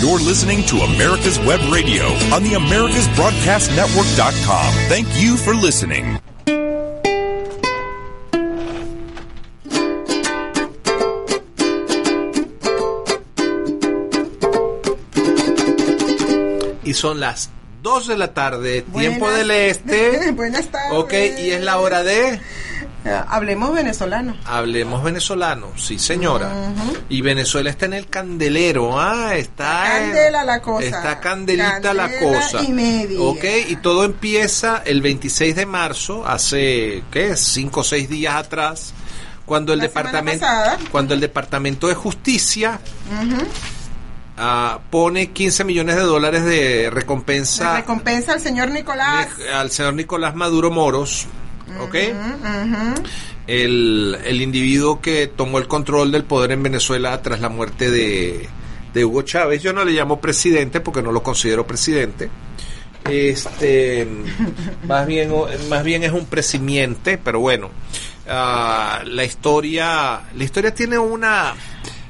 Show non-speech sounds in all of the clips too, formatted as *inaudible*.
You're listening to America's Web Radio on the AmericasBroadcastNetwork.com. Thank you for listening. Y son las 2 de la tarde, tiempo Buenas- del este. *laughs* Buenas tardes. Ok, y es la hora de Hablemos venezolano. Hablemos venezolano, sí señora. Y Venezuela está en el candelero, ah, está Candela la cosa. Está candelita la cosa. y media. Ok, y todo empieza el 26 de marzo, hace ¿qué? 5 o 6 días atrás, cuando el La departamento cuando el departamento de justicia ah, pone 15 millones de dólares de recompensa Se recompensa al señor Nicolás. de- al señor Nicolás Maduro Moros, ¿ok? el, el individuo que tomó el control del poder en Venezuela tras la muerte de, de Hugo Chávez. Yo no le llamo presidente porque no lo considero presidente. Este, *laughs* más bien, más bien es un presimiente, pero bueno, ah, la historia, la historia tiene una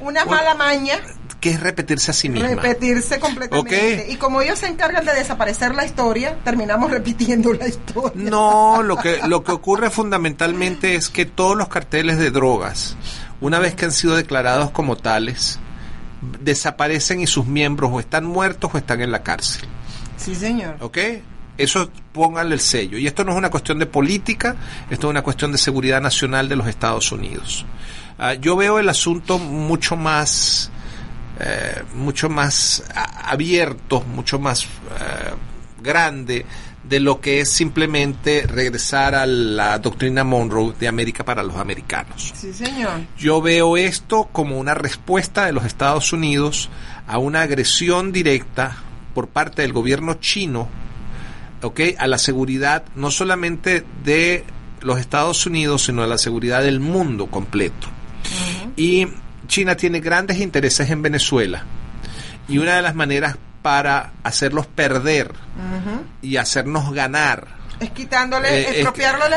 Una mala maña. Que es repetirse a sí misma. Repetirse completamente. Y como ellos se encargan de desaparecer la historia, terminamos *laughs* repitiendo la historia. No, lo que, lo que ocurre fundamentalmente es que todos los carteles de drogas, una vez que han sido declarados como tales, desaparecen y sus miembros o están muertos o están en la cárcel. Sí, señor. ¿Ok? Eso pónganle el sello. Y esto no es una cuestión de política, esto es una cuestión de seguridad nacional de los Estados Unidos. Ah, yo veo el asunto mucho más, eh, mucho más abierto, mucho más eh, grande de lo que es simplemente regresar a la doctrina Monroe de América para los americanos. Sí, señor. Yo veo esto como una respuesta de los Estados Unidos a una agresión directa por parte del gobierno chino, ¿ok? A la seguridad no solamente de los Estados Unidos, sino a la seguridad del mundo completo. Y China tiene grandes intereses en Venezuela. Y una de las maneras para hacerlos perder y hacernos ganar Es quitándoles, Eh,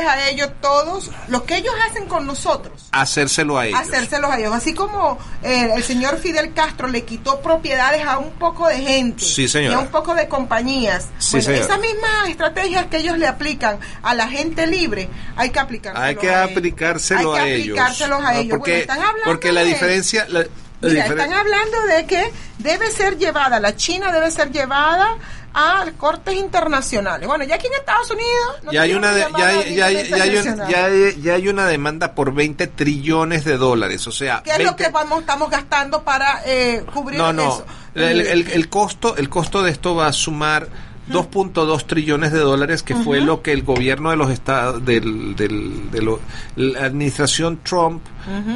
a ellos todos lo que ellos hacen con nosotros. hacérselo a ellos. hacérselos a ellos. Así como eh, el señor Fidel Castro le quitó propiedades a un poco de gente Sí, y a un poco de compañías. Sí, bueno, señora. esa misma estrategia que ellos le aplican a la gente libre, hay que aplicárselo Hay que a ellos. Hay que aplicárselos a ¿no? ellos. Porque, Bueno, están hablando porque la de- diferencia... la- la Mira, están hablando de que debe ser llevada, la China debe ser llevada a cortes internacionales. Bueno, ya aquí en Estados Unidos... no ya hay una de- ya hay, ya hay- ya hay un- internacional. ya hay- ya hay una demanda por 20 trillones de dólares, o sea, ¿Qué es lo 20 que vamos, estamos gastando para eh, cubrir no, no, eso? el, el- el costo el costo de esto va a sumar 2.2 trillones de dólares que fue lo que el gobierno de los estados del, del- de lo- la administración Trump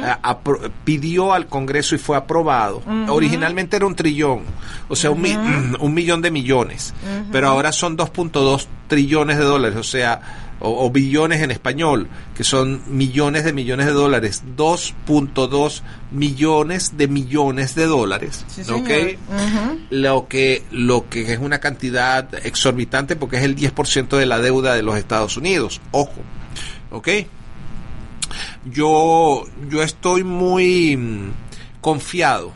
eh, pidió al Congreso y fue aprobado. Originalmente era un trillón, o sea, un, mi- *clears throat* un millón de millones, pero ahora son 2.2 trillones de dólares, o sea, o, o billones en español, que son millones de millones de dólares, 2.2 millones de millones de dólares, Sí, ¿ok? señor. Lo que lo que es una cantidad exorbitante porque es el 10% de la deuda de los Estados Unidos, ojo, ¿ok? Yo yo estoy muy mm, confiado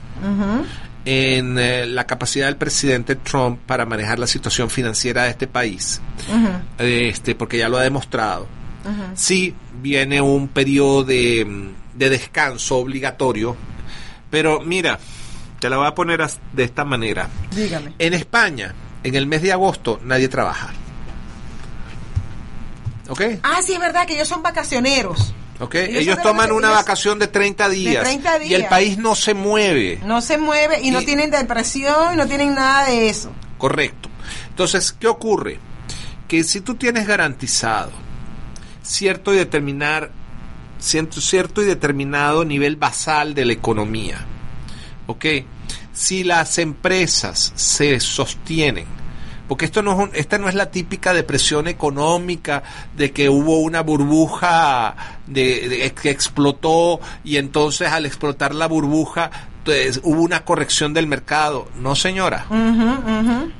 en eh, la capacidad del presidente Trump para manejar la situación financiera de este país, este, porque ya lo ha demostrado. Sí, viene un periodo de, de descanso obligatorio, pero mira, te la voy a poner de esta manera. Dígame. En España, en el mes de agosto, nadie trabaja. ¿Ok? Ah, sí, es verdad que ellos son vacacioneros. ¿Ok? Ellos toman una ellos- vacación de 30 días, 30 y el días. país no se mueve. No se mueve y no tienen depresión y no tienen nada de eso. Correcto. Entonces, ¿qué ocurre? Que si tú tienes garantizado cierto y determinar cierto, cierto y determinado nivel basal de la economía, ¿ok? Si las empresas se sostienen, porque esto no es un- esta no es la típica depresión económica de que hubo una burbuja de, de- que explotó y entonces al explotar la burbuja pues, hubo una corrección del mercado. No, señora.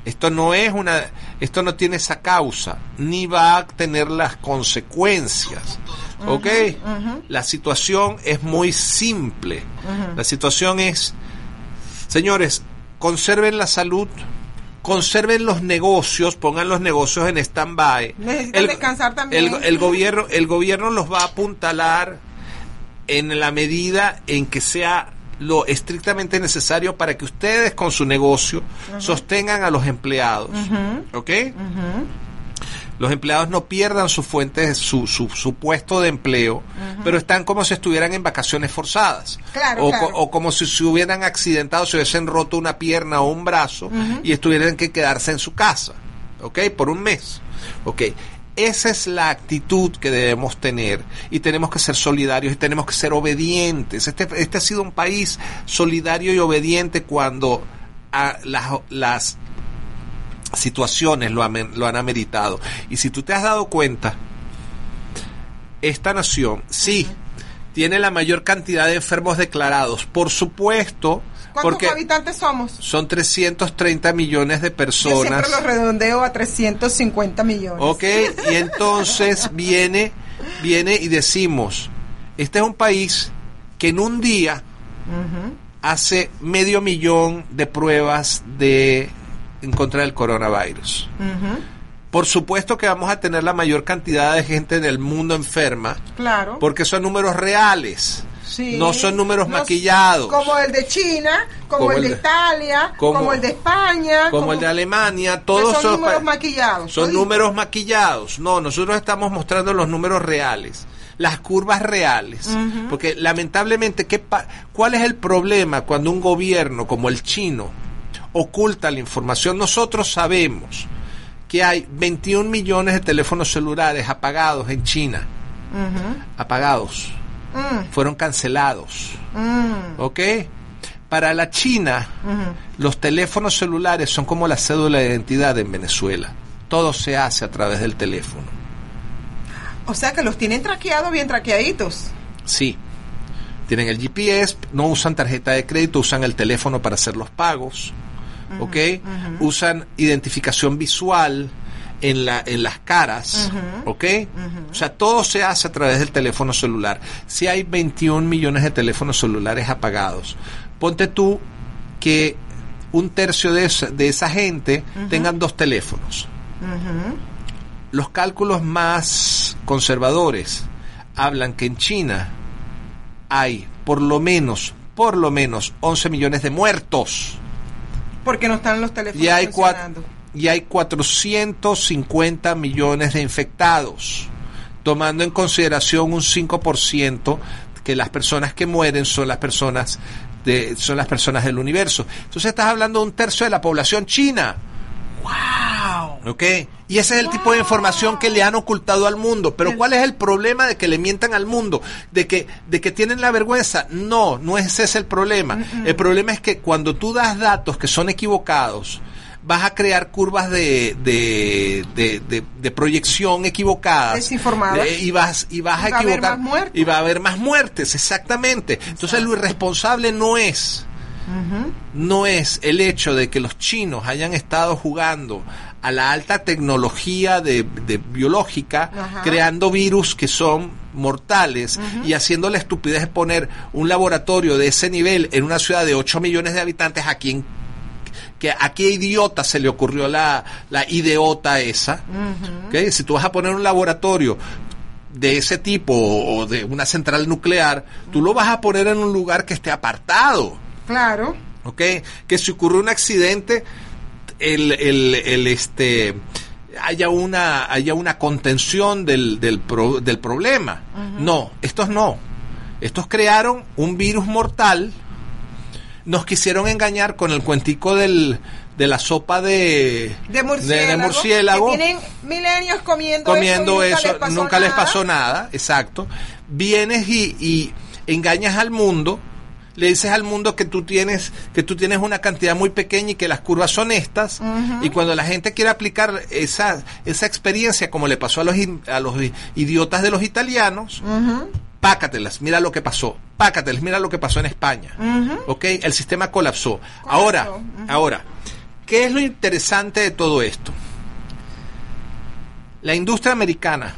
Esto no es una, esto no tiene esa causa, ni va a tener las consecuencias. ¿Ok? La situación es muy simple. La situación es, señores, conserven la salud, conserven los negocios, pongan los negocios en stand-by. Necesitan descansar también. El, el gobierno, el gobierno los va a apuntalar en la medida en que sea lo estrictamente necesario para que ustedes con su negocio sostengan a los empleados. ¿Ok? Los empleados no pierdan su fuente, su, su, su puesto de empleo, pero están como si estuvieran en vacaciones forzadas. Claro, o, claro. co- o como si se hubieran accidentado, se hubiesen roto una pierna o un brazo y estuvieran que quedarse en su casa. ¿Ok? Por un mes. ¿Ok? Esa es la actitud que debemos tener y tenemos que ser solidarios y tenemos que ser obedientes. Este, este ha sido un país solidario y obediente cuando a las, las situaciones lo, amen- lo han ameritado. Y si tú te has dado cuenta, esta nación sí tiene la mayor cantidad de enfermos declarados, por supuesto, ¿Cuántos porque habitantes somos? son 330 millones de Yo personas. siempre lo redondeo a 350 millones. Ok, y entonces *laughs* viene, viene y decimos, este es un país que en un día hace medio millón de pruebas de en contra del coronavirus. Por supuesto que vamos a tener la mayor cantidad de gente en el mundo enferma, Claro. porque son números reales. Sí. No son números No- maquillados. Como el de China, como, Como el de de- Italia, como- como, el de España. como el de Alemania, todos son son, números maquillados. son números maquillados. No, nosotros estamos mostrando los números reales, las curvas reales. Porque lamentablemente, ¿qué pa- ¿cuál es el problema cuando un gobierno como el chino oculta la información? Nosotros sabemos que hay 21 millones de teléfonos celulares apagados en China. Apagados. Mm, Fueron cancelados. mm, ¿Ok? Para la China, los teléfonos celulares son como la cédula de identidad en Venezuela. Todo se hace a través del teléfono. O sea que los tienen traqueados, bien traqueaditos. Sí. Tienen el GPS, no usan tarjeta de crédito, usan el teléfono para hacer los pagos. ¿Ok? Usan identificación visual en, la, en las caras. ¿Ok? O sea, todo se hace a través del teléfono celular. Si hay 21 millones de teléfonos celulares apagados, ponte tú que un tercio de esa, de esa gente tengan dos teléfonos. Los cálculos más conservadores hablan que en China hay por lo menos, por lo menos 11 millones de muertos Porque no están los teléfonos y hay, funcionando. y hay 450 millones de infectados, tomando en consideración un 5% que las personas que mueren son las personas de, son las personas del universo. Entonces estás hablando de un tercio de la población china. ¡Wow! ¿Ok? Y ese es el tipo de información que le han ocultado al mundo. Pero ¿cuál es el problema de que le mientan al mundo? ¿De que, de que tienen la vergüenza? No, no es ese el problema. El problema es que cuando tú das datos que son equivocados, vas a crear curvas de, de, de, de- de proyección equivocadas. Desinformadas. Eh, y vas, y vas Y a va a haber equivocar. más muertos. y va a haber más muertes, exactamente. Entonces lo irresponsable no es no es el hecho de que los chinos hayan estado jugando a la alta tecnología de, de biológica, creando virus que son mortales y haciendo la estupidez de poner un laboratorio de ese nivel en una ciudad de 8 millones de habitantes a quien que a qué idiota se le ocurrió la, la ideota esa. ¿ok? Si tú vas a poner un laboratorio de ese tipo o de una central nuclear, tú lo vas a poner en un lugar que esté apartado. Claro. ¿ok? Que si ocurre un accidente, el, el, el, este haya una haya una contención del, del, pro- del problema. No, estos no. Estos crearon un virus mortal. Nos quisieron engañar con el cuentico del, de la sopa de, De murciélago. de murciélago Que tienen milenios comiendo, comiendo eso. y eso, nunca, les pasó, nunca les nada. pasó nada, exacto. Vienes y, y engañas al mundo, le dices al mundo que tú tienes, que tú tienes una cantidad muy pequeña y que las curvas son estas, y cuando la gente quiere aplicar esa, esa experiencia, como le pasó a los, a los idiotas de los italianos, pácatelas, mira lo que pasó, pácatelas, mira lo que pasó en España. ¿Ok? El sistema colapsó. Ahora, Ujú. ahora, ¿qué es lo interesante de todo esto? La industria americana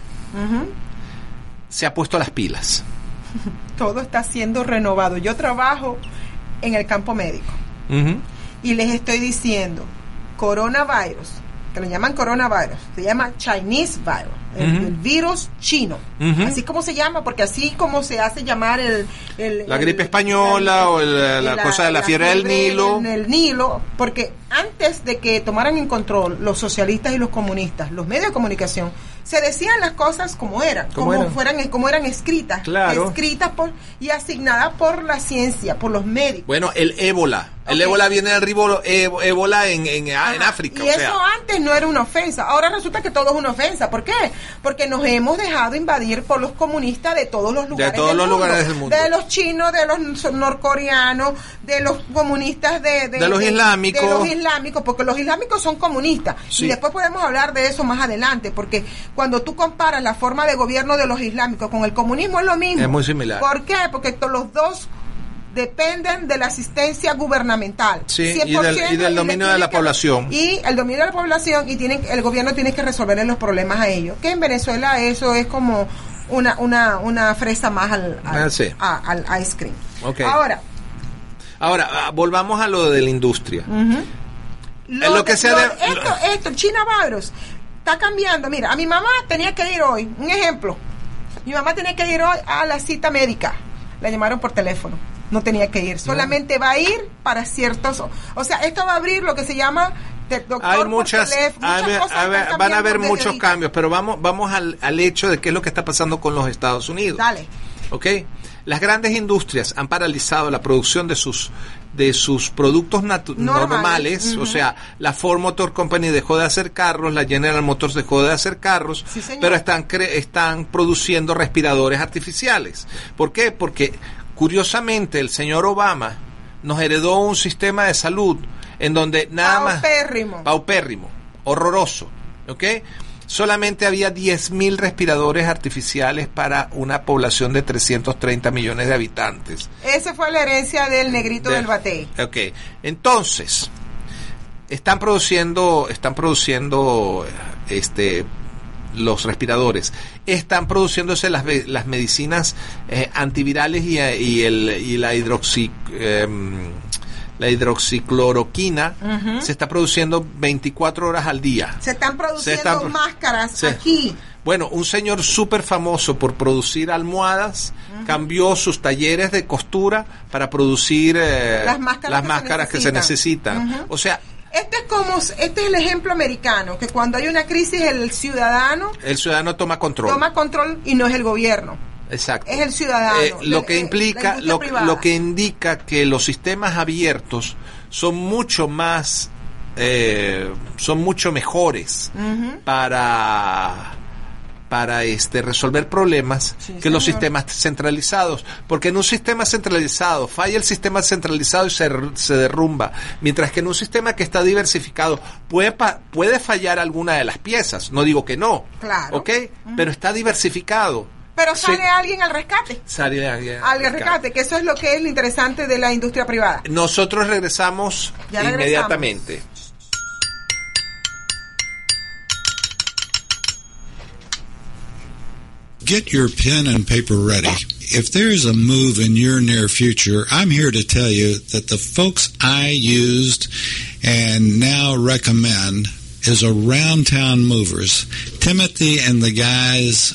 se ha puesto las pilas. *laughs* Todo está siendo renovado. Yo trabajo en el campo médico. Y les estoy diciendo, coronavirus, que lo llaman coronavirus, se llama Chinese virus, el, virus chino. Así como se llama, porque así como se hace llamar el... el- La el- gripe española o el- la cosa de la fiebre del Nilo. En el Nilo, porque antes de que tomaran en control los socialistas y los comunistas, los medios de comunicación, se decían las cosas como eran, Como eran. fueran, como eran escritas, Claro. escritas por y asignadas por la ciencia, por los médicos. Bueno, el ébola. El ébola viene del ribo, ébo- ébola en, en, en Ajá. África. Y o eso sea. antes no era una ofensa. Ahora resulta que todo es una ofensa. ¿Por qué? Porque nos hemos dejado invadir por los comunistas de todos los lugares. todos del los mundo. lugares del mundo. De los chinos, de los norcoreanos, de los comunistas de, De los islámicos. De los islámicos, porque los islámicos son comunistas. Sí. Y después podemos hablar de eso más adelante, porque cuando tú comparas la forma de gobierno de los islámicos con el comunismo es lo mismo. Es muy similar. ¿Por qué? Porque los dos dependen de la asistencia gubernamental. Sí, y del- y 100% del dominio de la que- población. Y el dominio de la población y tienen, el gobierno tiene que resolverle los problemas a ellos. Que en Venezuela eso es como una, una, una fresa más al, al, Ah, sí. a- al ice cream. Ok. Ahora, Ahora, ah, volvamos a lo de la industria. Es lo que de- se lo- ha de- esto, esto, China Virus, está cambiando. Mira, a mi mamá tenía que ir hoy, un ejemplo. Mi mamá tenía que ir hoy a la cita médica. La llamaron por teléfono. No tenía que ir. Solamente va a ir para ciertos. O sea, esto va a abrir lo que se llama. Hay muchas, cosas van a haber muchos ahorita. cambios, pero vamos, vamos al, al hecho de qué es lo que está pasando con los Estados Unidos. Dale. ¿ok? Las grandes industrias han paralizado la producción de sus de sus productos Normales, o sea, la Ford Motor Company dejó de hacer carros, la General Motors dejó de hacer carros, Sí, pero están cre- están produciendo respiradores artificiales. ¿Por qué? Porque curiosamente el señor Obama nos heredó un sistema de salud en donde nada más Paupérrimo. paupérrimo, horroroso, ¿ok? Solamente había 10.000 respiradores artificiales para una población de 330 millones de habitantes. Esa fue la herencia del negrito De- del batey. Ok, entonces, están produciendo, están produciendo, este, los respiradores, están produciéndose las, las medicinas eh, antivirales y, eh, y el, y la hidroxi, em, la hidroxicloroquina se está produciendo 24 horas al día. Se están produciendo Se están máscaras aquí. Bueno, un señor súper famoso por producir almohadas cambió sus talleres de costura para producir eh, Las máscaras que se máscaras que se necesitan. O sea, Este es como, este es el ejemplo americano, que cuando hay una crisis el ciudadano el ciudadano toma control. toma control y no es el gobierno. Exacto. es el ciudadano, Eh, lo la- que eh, implica, lo, lo que indica que los sistemas abiertos son mucho más, eh, son mucho mejores para para este resolver problemas Sí, que los sistemas centralizados. Porque en un sistema centralizado falla el sistema centralizado y se, se derrumba. Mientras que en un sistema que está diversificado puede pa- puede fallar alguna de las piezas. No digo que no Claro. ¿ok? pero está diversificado Pero Sí. sale alguien al rescate. Sale alguien- Al rescate, que eso es lo que es lo interesante de la industria privada. Nosotros regresamos Ya regresamos. inmediatamente. Get your pen and paper ready. If there's a move in your near future, I'm here to tell you that the folks I used and now recommend is Around Town Movers. Timothy and the guys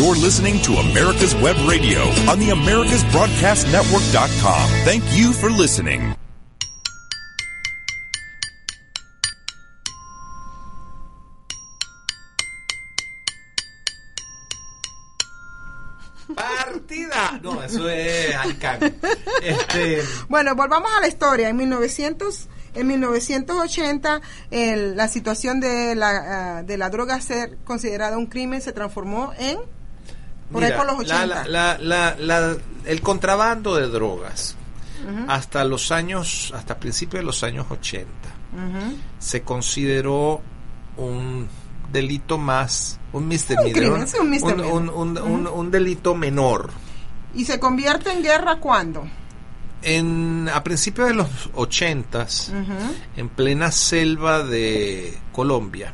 You're listening to America's Web Radio on the AmericasBroadcastNetwork.com. Thank you for listening. Partida. No, eso es alcalde. Este... Bueno, volvamos a la historia. En 1900 en 1980 el, la situación de la, ah, de la droga ser considerada un crimen se transformó en por ahí mira, por los 80. la- la- la- el contrabando de drogas hasta los años, hasta principios de los años 80, Ujú. se consideró un delito más, un misdemeanor, crimen, sí, un un, misdemeanor. un- un- un- un delito menor. ¿Y se convierte en guerra cuándo? En, a principios de los 80, Ujú, en plena selva de Colombia.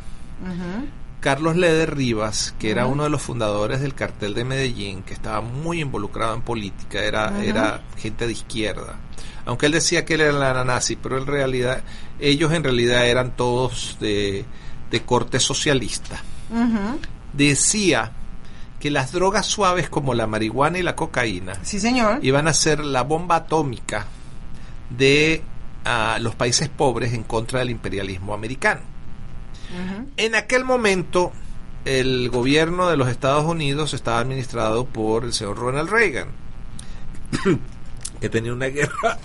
Carlos Leder Rivas, que era uno de los fundadores del cartel de Medellín, que estaba muy involucrado en política, era, era gente de izquierda. Aunque él decía que él era nazi, pero en realidad, ellos en realidad eran todos de, de corte socialista. Decía que las drogas suaves como la marihuana y la cocaína Sí, señor. iban a ser la bomba atómica de ah, los países pobres en contra del imperialismo americano. En aquel momento, el gobierno de los Estados Unidos estaba administrado por el señor Ronald Reagan, *clears throat* que tenía una guerra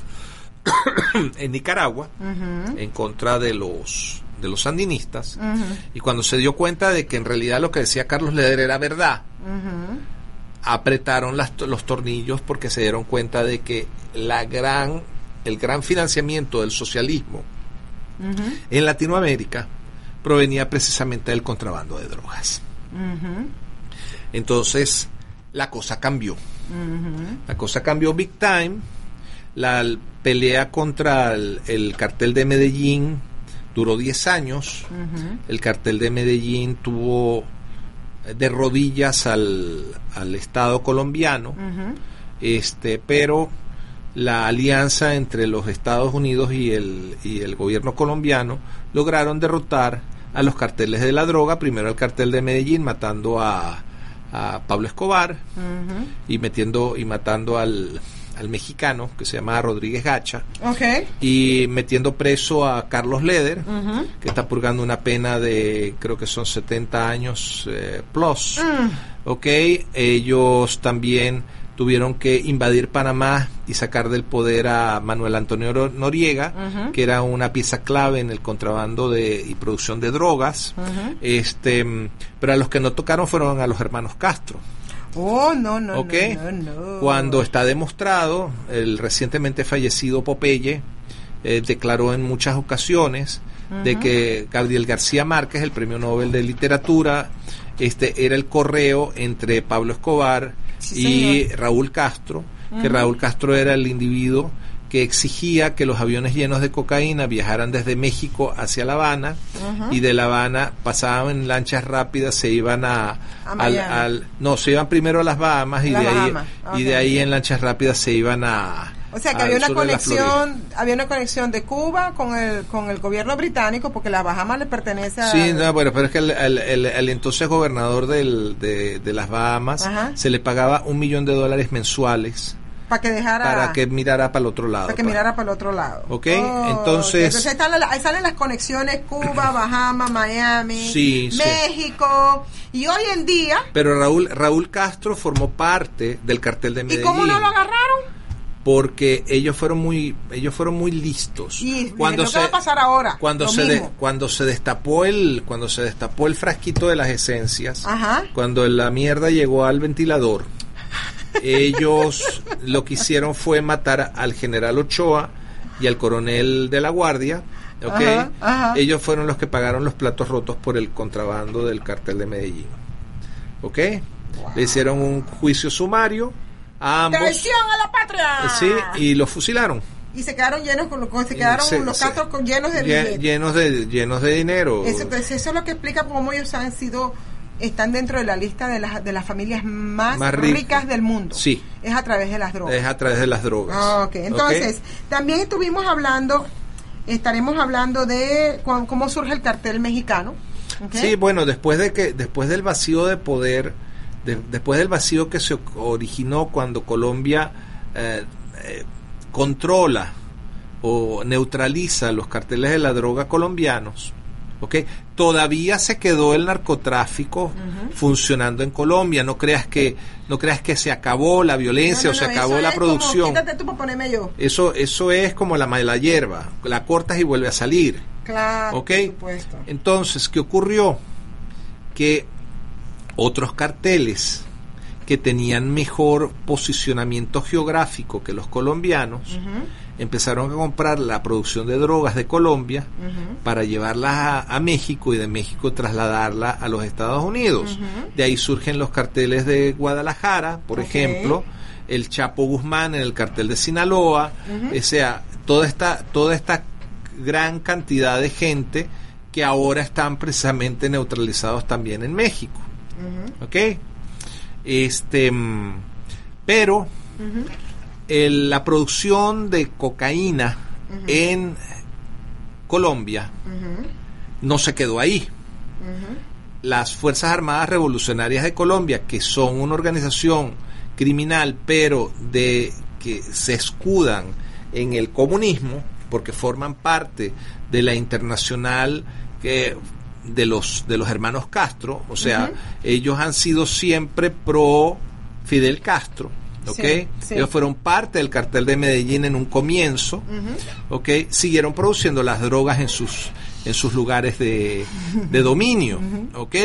*coughs* en Nicaragua en contra de los de los sandinistas. Y cuando se dio cuenta de que en realidad lo que decía Carlos Leder era verdad apretaron las los tornillos porque se dieron cuenta de que la gran el gran financiamiento del socialismo en Latinoamérica provenía precisamente del contrabando de drogas. Entonces, la cosa cambió. La cosa cambió big time. La pelea contra el, el cartel de Medellín duró 10 años. El cartel de Medellín tuvo de rodillas al, al Estado colombiano. Este pero la alianza entre los Estados Unidos y el, y el gobierno colombiano lograron derrotar a los carteles de la droga, primero el cartel de Medellín matando a, a Pablo Escobar y metiendo y matando al, al mexicano que se llama Rodríguez Gacha. Y metiendo preso a Carlos Leder que está purgando una pena de creo que son 70 años eh, plus. Mm. ok ellos también tuvieron que invadir Panamá y sacar del poder a Manuel Antonio Nor- Noriega que era una pieza clave en el contrabando de y producción de drogas. Este mm, pero a los que no tocaron fueron a los hermanos Castro. Oh, no, no, ¿ok? no, no, no. Cuando está demostrado, el recientemente fallecido Popeye eh, declaró en muchas ocasiones de que Gabriel García Márquez, el premio Nobel de Literatura, este era el correo entre Pablo Escobar Sí, y señor. Raúl Castro, que Raúl Castro era el individuo que exigía que los aviones llenos de cocaína viajaran desde México hacia La Habana y de La Habana pasaban en lanchas rápidas, se iban a, A al, no, se iban primero a las Bahamas y de ahí y de ahí en lanchas rápidas se iban a O sea que había una conexión, había una conexión de Cuba con el con el gobierno británico porque las Bahamas le pertenece a Sí, no, bueno, pero es que el, el- el- el entonces gobernador del- de, de las Bahamas Ajá. se le pagaba un millón de dólares mensuales para que dejara para que mirara para el otro lado. para que mirara para el otro lado. Ok, Oh, entonces- entonces ahí, están la- ahí salen las conexiones Cuba, *clears throat* Bahamas, Miami, Sí, sí. México y hoy en día Pero Raúl Raúl Castro formó parte del cartel de ¿y Medellín. cómo no lo agarraron? Porque ellos fueron muy ellos fueron muy listos Y lo que va a pasar ahora, cuando se de- cuando se destapó el cuando se destapó el frasquito de las esencias Ajá. cuando la mierda llegó al ventilador ellos lo que hicieron fue matar al general Ochoa y al coronel de la guardia ¿ok? Ajá, ajá. ellos fueron los que pagaron los platos rotos por el contrabando del cartel de Medellín ¿ok? le hicieron un juicio sumario a ambos Traición a la patria. Sí, y los fusilaron. y se quedaron llenos con, con- se quedaron Se- los con- llenos de lle- billetes. llenos de llenos de dinero. Eso, pues, eso es lo que explica cómo ellos han sido están dentro de la lista de las de las familias más, Más ric- ricas del mundo. Sí. Es a través de las drogas. es a través de las drogas. Ah, ok. Entonces, también estuvimos hablando, estaremos hablando de cómo surge el cartel mexicano. Sí, bueno, después de que después del vacío de poder, de- después del vacío que se originó cuando Colombia eh, eh, controla o neutraliza los carteles de la droga colombianos, ¿ok? Todavía se quedó el narcotráfico funcionando en Colombia. No creas que no creas que se acabó la violencia No, no, o se no, acabó la como, producción. tú para yo. Eso eso es como la mala hierba. La cortas y vuelve a salir. Claro, ¿Ok? por supuesto. Entonces, ¿qué ocurrió? Que otros carteles que tenían mejor posicionamiento geográfico que los colombianos empezaron a comprar la producción de drogas de Colombia para llevarlas a, a México y de México trasladarla a los Estados Unidos. De ahí surgen los carteles de Guadalajara, por ejemplo, el Chapo Guzmán en el cartel de Sinaloa, o sea, toda esta, toda esta gran cantidad de gente que ahora están precisamente neutralizados también en México. ¿Ok? Este, mm, pero el- la producción de cocaína en Colombia no se quedó ahí. Las Fuerzas Armadas Revolucionarias de Colombia, que son una organización criminal, pero de que se escudan en el comunismo, porque forman parte de la internacional que de los de los hermanos Castro, o sea, ellos han sido siempre pro Fidel Castro, ¿ok? Sí, sí. Ellos fueron parte del cartel de Medellín en un comienzo, ¿ok? Siguieron produciendo las drogas en sus en sus lugares de, de dominio, ¿ok?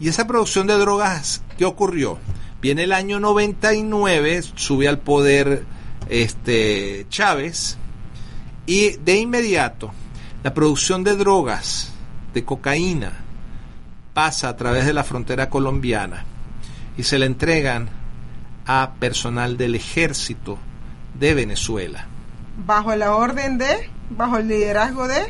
Y esa producción de drogas, ¿qué ocurrió? Viene el año 99, sube al poder este Chávez y de inmediato la producción de drogas, de cocaína, pasa a través de la frontera colombiana y se le entregan a personal del ejército de Venezuela, Bajo la orden de, bajo el liderazgo de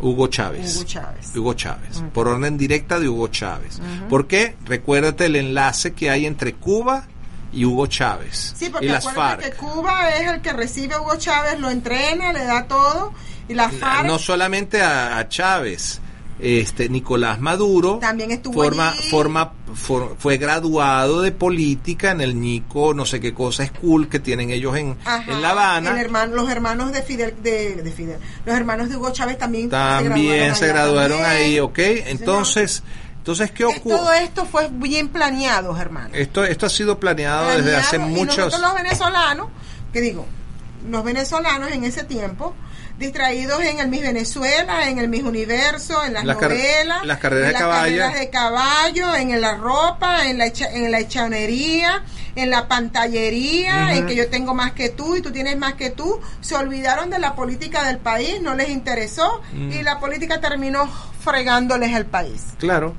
Hugo Chávez. Hugo Chávez. Hugo Chávez, por orden directa de Hugo Chávez. ¿Por qué? Recuérdate el enlace que hay entre Cuba y Hugo Chávez Sí, porque y las FARC. que Cuba es el que recibe a Hugo Chávez, lo entrena, le da todo, y la FARC No solamente a, a Chávez, este Nicolás Maduro También estuvo forma, allí. forma for- fue graduado de política en el Nico no sé qué cosa school que tienen ellos en, Ajá, en La Habana. el hermano- los hermanos de Fidel, de, de Fidel, los hermanos de Hugo Chávez también También se graduaron ahí, también. ¿ok? Entonces, entonces ¿qué. Eh, Todo ocurre? esto fue bien planeado, hermano. Esto, esto ha sido planeado desde hace y muchos... nosotros los venezolanos, que digo, los venezolanos en ese tiempo, distraídos en el Miss Venezuela, en el Miss Universo, en las, novelas, las carreras en de las caballo. carreras de caballo, en la ropa, en la, hecha- en la hechanería, en la pantallería, en que yo tengo más que tú y tú tienes más que tú, se olvidaron de la política del país, no les interesó Mm. y la política terminó fregándoles el país. Claro.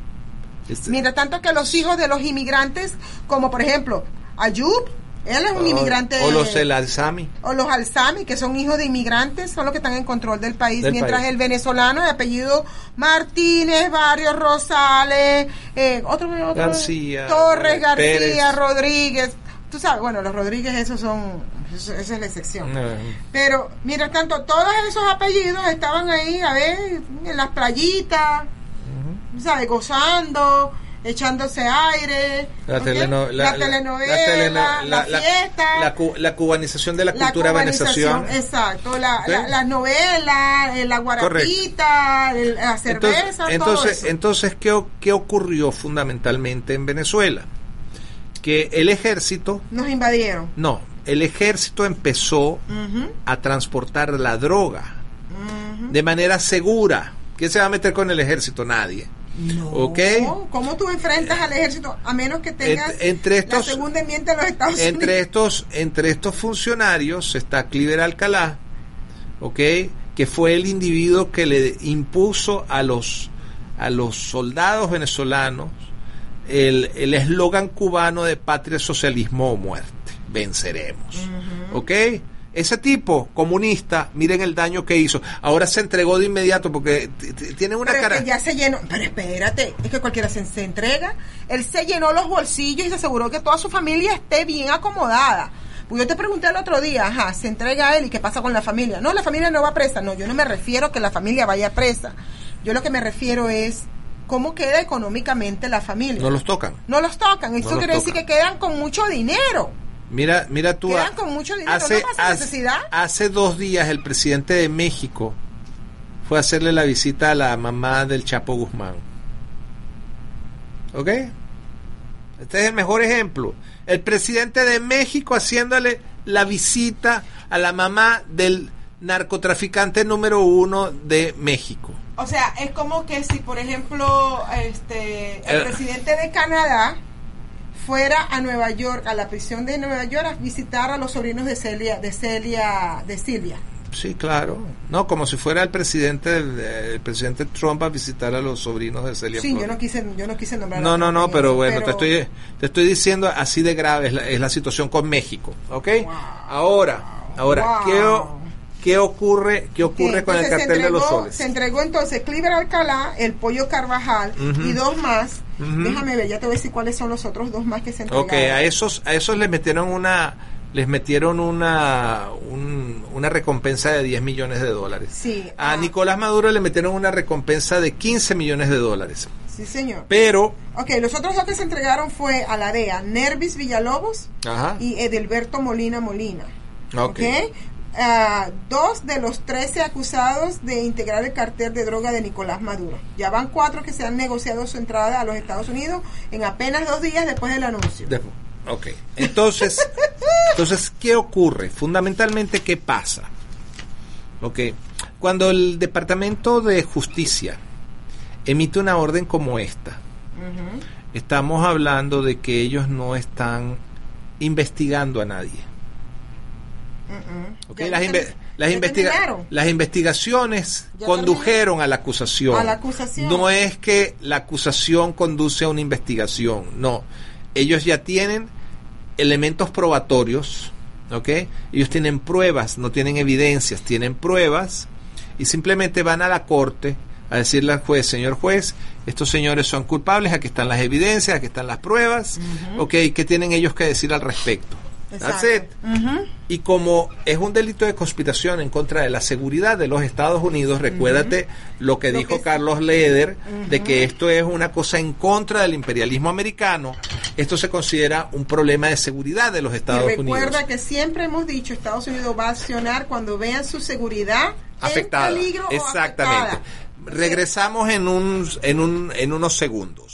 Este- Mientras tanto que los hijos de los inmigrantes, como por ejemplo Ayub, él es un o- inmigrante. O los el Alzami. o los Alzami, que son hijos de inmigrantes, son los que están en control del país. Del mientras país. el venezolano de apellido Martínez, Barrios Rosales, eh, otro, otro- García, Torres, García, Pérez. Rodríguez. Tú sabes, bueno, los Rodríguez, esos son, esa es la excepción. Eh, Pero, mientras tanto, todos esos apellidos estaban ahí, a ver, en las playitas, ¿sabes? Gozando, echándose aire. La, ¿ok? teleno- la, telenovela, la teleno- la, fiesta. la cu- la cubanización de la, cultura venezolana. Exacto, la, la- las novelas, eh, la guarapita, el- la cerveza, Entonces, todo entonces, eso. entonces ¿qué, ¿qué ocurrió fundamentalmente en Venezuela? Que el ejército, Nos invadieron. no, el ejército empezó a transportar la droga de manera segura. ¿Quién se va a meter con el ejército? Nadie. No, ¿Ok? ¿Cómo tú enfrentas al ejército a menos que tengas Ent- entre estos- la segunda enmienda de los Estados Entre Unidos? estos, entre estos funcionarios está Cliver Alcalá, ¿ok? Que fue el individuo que le impuso a los, a los soldados venezolanos el el eslogan cubano de patria, socialismo o muerte. Venceremos. ¿Ok? Ese tipo comunista, miren el daño que hizo. Ahora se entregó de inmediato porque tiene una Pero es cara. que ya se llenó. Pero espérate, es que cualquiera se, se entrega. Él se llenó los bolsillos y se aseguró que toda su familia esté bien acomodada. Pues yo te pregunté el otro día, ajá, se entrega a él y qué pasa con la familia. No, la familia no va presa. No, yo no me refiero a que la familia vaya presa. Yo lo que me refiero es cómo queda económicamente la familia. No los tocan. No los tocan. Eso los quiere decir que quedan con mucho dinero. Mira, mira tú. Quedan con mucho dinero, Hace, no hace- necesidad. hace dos días el presidente de México fue a hacerle la visita a la mamá del Chapo Guzmán. ¿Ok? Este es el mejor ejemplo. El presidente de México haciéndole la visita a la mamá del narcotraficante número uno de México. O sea, es como que si, por ejemplo, este, el Eh. presidente de Canadá fuera a Nueva York, a la prisión de Nueva York, a visitar a los sobrinos de Celia, de Celia, de Silvia. Sí, claro. No, como si fuera el presidente, el presidente Trump a visitar a los sobrinos de Celia Sí, yo no quise, yo no quise nombrar. No, no, no, pero eso, bueno, te estoy, te estoy diciendo así de grave es la, es la situación con México, ¿ok? Ahora, ahora, Wow. ¿qué, ocurre, qué ocurre con el cartel de los soles? Se entregó entonces Cliver Alcalá, el Pollo Carvajal y dos más. Déjame ver, ya te voy a decir cuáles son los otros dos más que se entregaron. Ok, a esos, a esos les metieron una, les metieron una, un- una recompensa de 10 millones de dólares. Sí, A ah. Nicolás Maduro le metieron una recompensa de 15 millones de dólares. Sí, señor. Pero, Ok, los otros dos que se entregaron fue a la DEA, Nervis Villalobos ajá, y Edelberto Molina Molina. ok. ¿Ok? Ah, dos de los 13 acusados de integrar el cartel de droga de Nicolás Maduro. Ya van cuatro que se han negociado su entrada a los Estados Unidos en apenas dos días después del anuncio. Después, ok. Entonces, *laughs* entonces, ¿qué ocurre? Fundamentalmente, ¿qué pasa? Ok. Cuando el Departamento de Justicia emite una orden como esta, estamos hablando de que ellos no están investigando a nadie. Mm-mm. Ok, Ya Las, inve- investiga- terminaron. las investigaciones Ya condujeron a la acusación. A la acusación. No es que la acusación conduce a una investigación, no. Ellos ya tienen elementos probatorios, ¿ok? Ellos tienen pruebas, no tienen evidencias, tienen pruebas y simplemente van a la corte a decirle al juez, señor juez, estos señores son culpables, aquí están las evidencias, aquí están las pruebas, ¿ok? ¿Qué tienen ellos que decir al respecto? That's it. Y como es un delito de conspiración en contra de la seguridad de los Estados Unidos, recuérdate lo que Lo dijo que- Carlos Leder, de que esto es una cosa en contra del imperialismo americano. Esto se considera un problema de seguridad de los Estados y recuerda Unidos. que siempre hemos dicho Estados Unidos va a accionar cuando vean su seguridad Afectada. en peligro o Exactamente. afectada. Regresamos en, un, en, un, en unos segundos.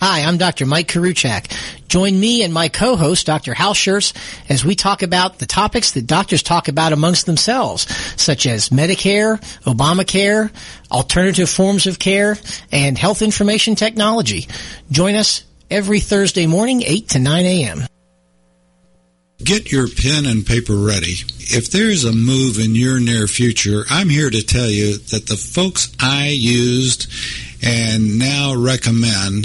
Hi, I'm Dr. Mike Karuchak. Join me and my co-host, Dr. Hal Schurz, as we talk about the topics that doctors talk about amongst themselves, such as Medicare, Obamacare, alternative forms of care, and health information technology. Join us every Thursday morning, 8 to 9 a.m. Get your pen and paper ready. If there's a move in your near future, I'm here to tell you that the folks I used and now recommend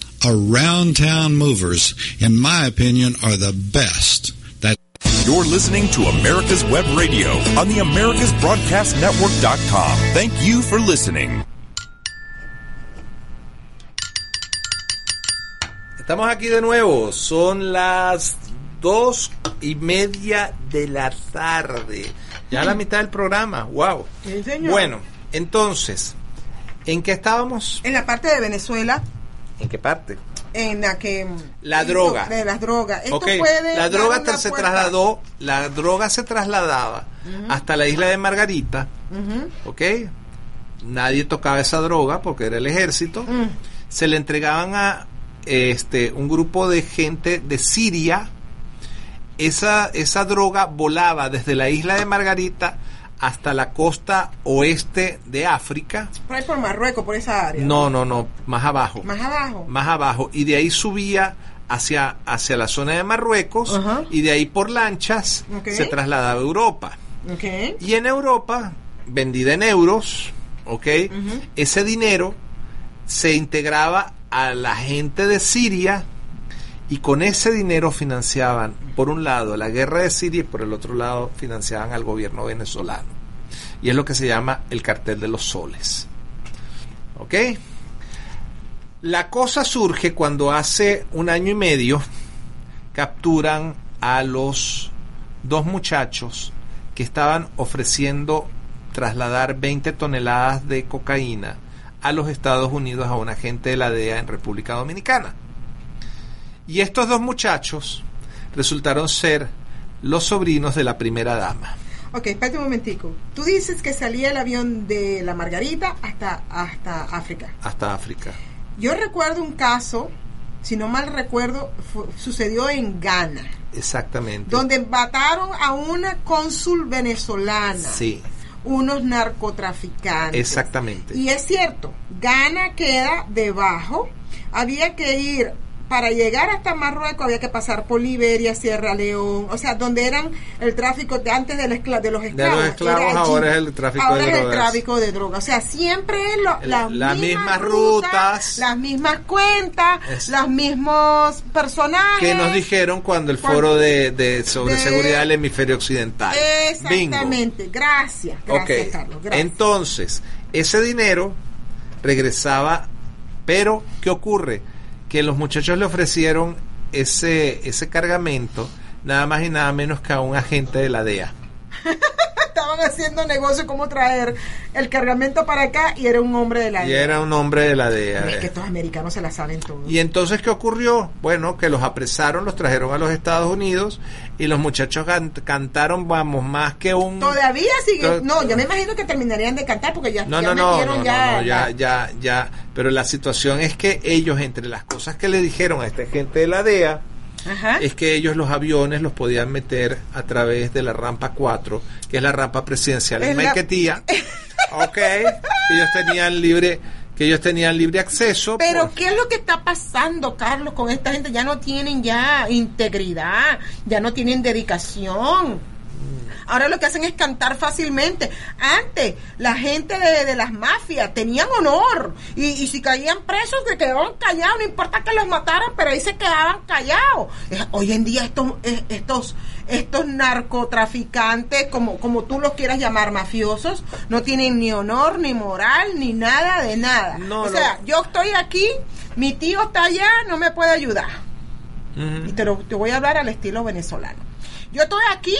around town movers, in my opinion, are the best. That You're listening to America's Web Radio on the AmericasBroadcastNetwork.com. Thank you for listening. Estamos aquí de nuevo, son las dos y media de la tarde. Ya la mitad del programa, wow. Sí, señor. Bueno, entonces, ¿en qué estábamos? En la parte de Venezuela, ¿En qué parte? en la que... La droga. De las drogas. Esto Ok, puede la droga se puerta- trasladó, la droga se trasladaba hasta la isla de Margarita. ¿ok? Nadie tocaba esa droga porque era el ejército. Mm. Se le entregaban a este un grupo de gente de Siria. Esa, esa droga volaba desde la isla de Margarita hasta la costa oeste de África. Por ahí por Marruecos, por esa área. No, no, no, más abajo. Más abajo. Más abajo. Y de ahí subía hacia, hacia la zona de Marruecos Ajá. y de ahí por lanchas se trasladaba a Europa. Y en Europa, vendida en euros, ¿ok? Ese dinero se integraba a la gente de Siria y con ese dinero financiaban, por un lado, la guerra de Siria y por el otro lado financiaban al gobierno venezolano. Y es lo que se llama el cartel de los soles. ¿Ok? La cosa surge cuando hace un año y medio capturan a los dos muchachos que estaban ofreciendo trasladar 20 toneladas de cocaína a los Estados Unidos a un agente de la DEA en República Dominicana. Y estos dos muchachos resultaron ser los sobrinos de la primera dama. Ok, espérate un momentico. Tú dices que salía el avión de la Margarita hasta, hasta África. hasta África. Yo recuerdo un caso, si no mal recuerdo, sucedió en Ghana, Exactamente. donde mataron a una cónsul venezolana, Sí, unos narcotraficantes. exactamente. Y es cierto, Ghana queda debajo, había que ir, para llegar hasta Marruecos había que pasar por Liberia, Sierra León, o sea, donde eran el tráfico de antes de, la de los esclavos. esclavos, era allí. ahora es el tráfico Ahora de es el drogas. tráfico de drogas. O sea, siempre lo- las, las mismas, mismas rutas, rutas. las mismas cuentas, Es- los mismos personajes. que nos dijeron cuando el foro de, de sobre de- seguridad del hemisferio occidental. Bingo. Exactamente. Gracias. Gracias, Ok, Carlos. Gracias. entonces, ese dinero regresaba, pero ¿qué ocurre? Que los muchachos le ofrecieron ese, ese cargamento nada más y nada menos que a un agente de la DEA. *laughs* estaban haciendo negocio cómo traer el cargamento para acá y era un hombre de la Y era un hombre de la DEA. Es que estos americanos se la saben todo. Y entonces, ¿qué ocurrió? Bueno, que los apresaron, los trajeron a los Estados Unidos y los muchachos can- cantaron, vamos, más que un... Todavía sigue. To- No, yo me imagino que terminarían de cantar porque ya, No, ya no, no, no, ya, no, ya, ya, ya. Pero la situación es que ellos, entre las cosas que le dijeron a esta gente de la DEA, Ajá. es que ellos los aviones los podían meter a través de la rampa 4, que es la rampa presidencial en Es la- Maiquetía. *laughs* ok, que ellos tenían libre, que ellos tenían libre acceso. Pero por- ¿qué es lo que está pasando, Carlos, con esta gente? Ya no tienen ya integridad, ya no tienen dedicación. Ahora lo que hacen es cantar fácilmente. Antes, la gente de, de las mafias tenían honor. Y, y si caían presos, se quedaban callados. No importa que los mataran, pero ahí se quedaban callados. Hoy en día estos, estos, estos narcotraficantes, como, como tú los quieras llamar, mafiosos, no tienen ni honor, ni moral, ni nada de nada. No, o no. sea, yo estoy aquí, mi tío está allá, no me puede ayudar. Y te, lo, te voy a hablar al estilo venezolano. Yo estoy aquí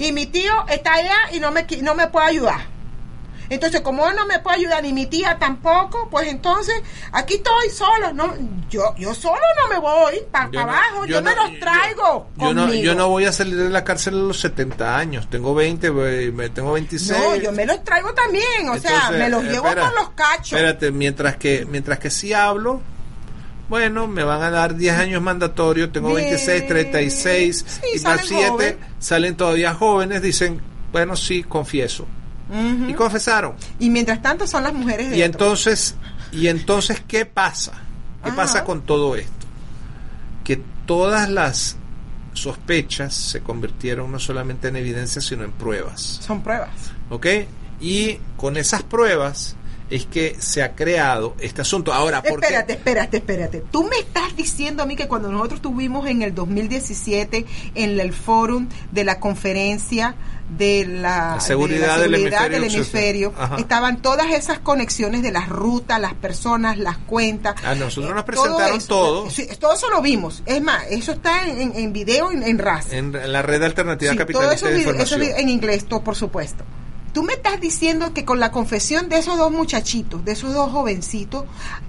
y mi tío está allá y no me, no me puede ayudar. Entonces, como él no me puede ayudar ni mi tía tampoco, pues entonces aquí estoy solo. No, yo, yo solo no me voy para abajo, yo, me no- los traigo. Yo, no, yo no voy a salir de la cárcel a los 70 años. Tengo 20, voy- me- tengo 26. No, yo me los traigo también, o sea, me los eh, llevo espera, con los cachos. Espérate, mientras que, mientras que sí hablo, bueno, me van a dar 10 años mandatorios, tengo Bien. 26, 36 Sí, y más salen 7, joven. salen todavía jóvenes, dicen, bueno, sí, confieso. Y confesaron. Y mientras tanto son las mujeres Y entonces, y entonces, ¿qué pasa? ¿Qué Ajá. pasa con todo esto? Que todas las sospechas se convirtieron no solamente en evidencia, sino en pruebas. Son pruebas. ¿Ok? Y con esas pruebas es que se ha creado este asunto. Ahora, ¿por qué? Espérate, espérate, espérate. Tú me estás diciendo a mí que cuando nosotros estuvimos en el 2017 en el fórum de la conferencia de la, La seguridad de la del hemisferio del estaban todas esas conexiones de las rutas, las personas, las cuentas. A nosotros nos Eh, presentaron eso. todo. Sí, todo eso lo vimos. Es más, eso está en, en- en video en, en RAS. En la red alternativa Sí, todo capitalista eso, de eso información. en inglés, todo, por supuesto. Tú me estás diciendo que con la confesión de esos dos muchachitos, de esos dos jovencitos,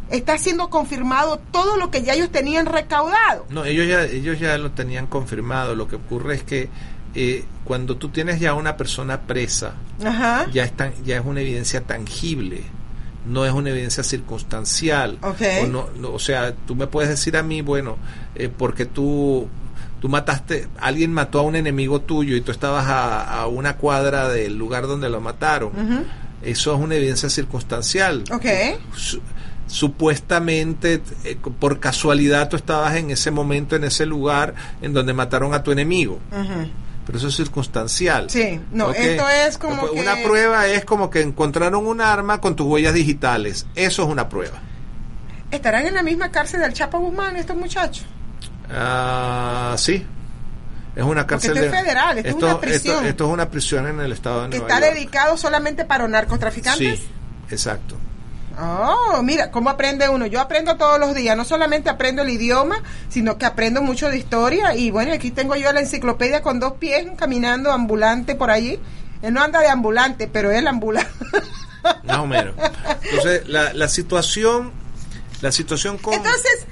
está siendo confirmado todo lo que ya ellos tenían recaudado. No, ellos ya, ellos ya lo tenían confirmado. Lo que ocurre es que eh, cuando tú tienes ya una persona presa, Ajá. ya, es tan- ya es una evidencia tangible, no es una evidencia circunstancial. Ok. O, no, no, o sea, tú me puedes decir a mí, bueno, eh, porque tú tú mataste, alguien mató a un enemigo tuyo y tú estabas a, a una cuadra del lugar donde lo mataron. Eso es una evidencia circunstancial. Ok. Su- supuestamente eh, por casualidad tú estabas en ese momento en ese lugar en donde mataron a tu enemigo pero eso es circunstancial Sí, no, esto es como que- una prueba es como que encontraron un arma con tus huellas digitales eso es una prueba ¿Estarán en la misma cárcel del Chapo Guzmán estos muchachos? Ah, sí es una cárcel esto es de- federal, esto es una prisión. esto, esto es una prisión en el estado de Nueva está York. dedicado solamente para narcotraficantes. sí exacto Oh, mira, ¿cómo aprende uno? Yo aprendo todos los días, no solamente aprendo el idioma, sino que aprendo mucho de historia. Y bueno, aquí tengo yo la enciclopedia con dos pies, caminando ambulante por allí. Él no anda de ambulante, pero él ambula. más o menos entonces la, la situación la situación con Entonces,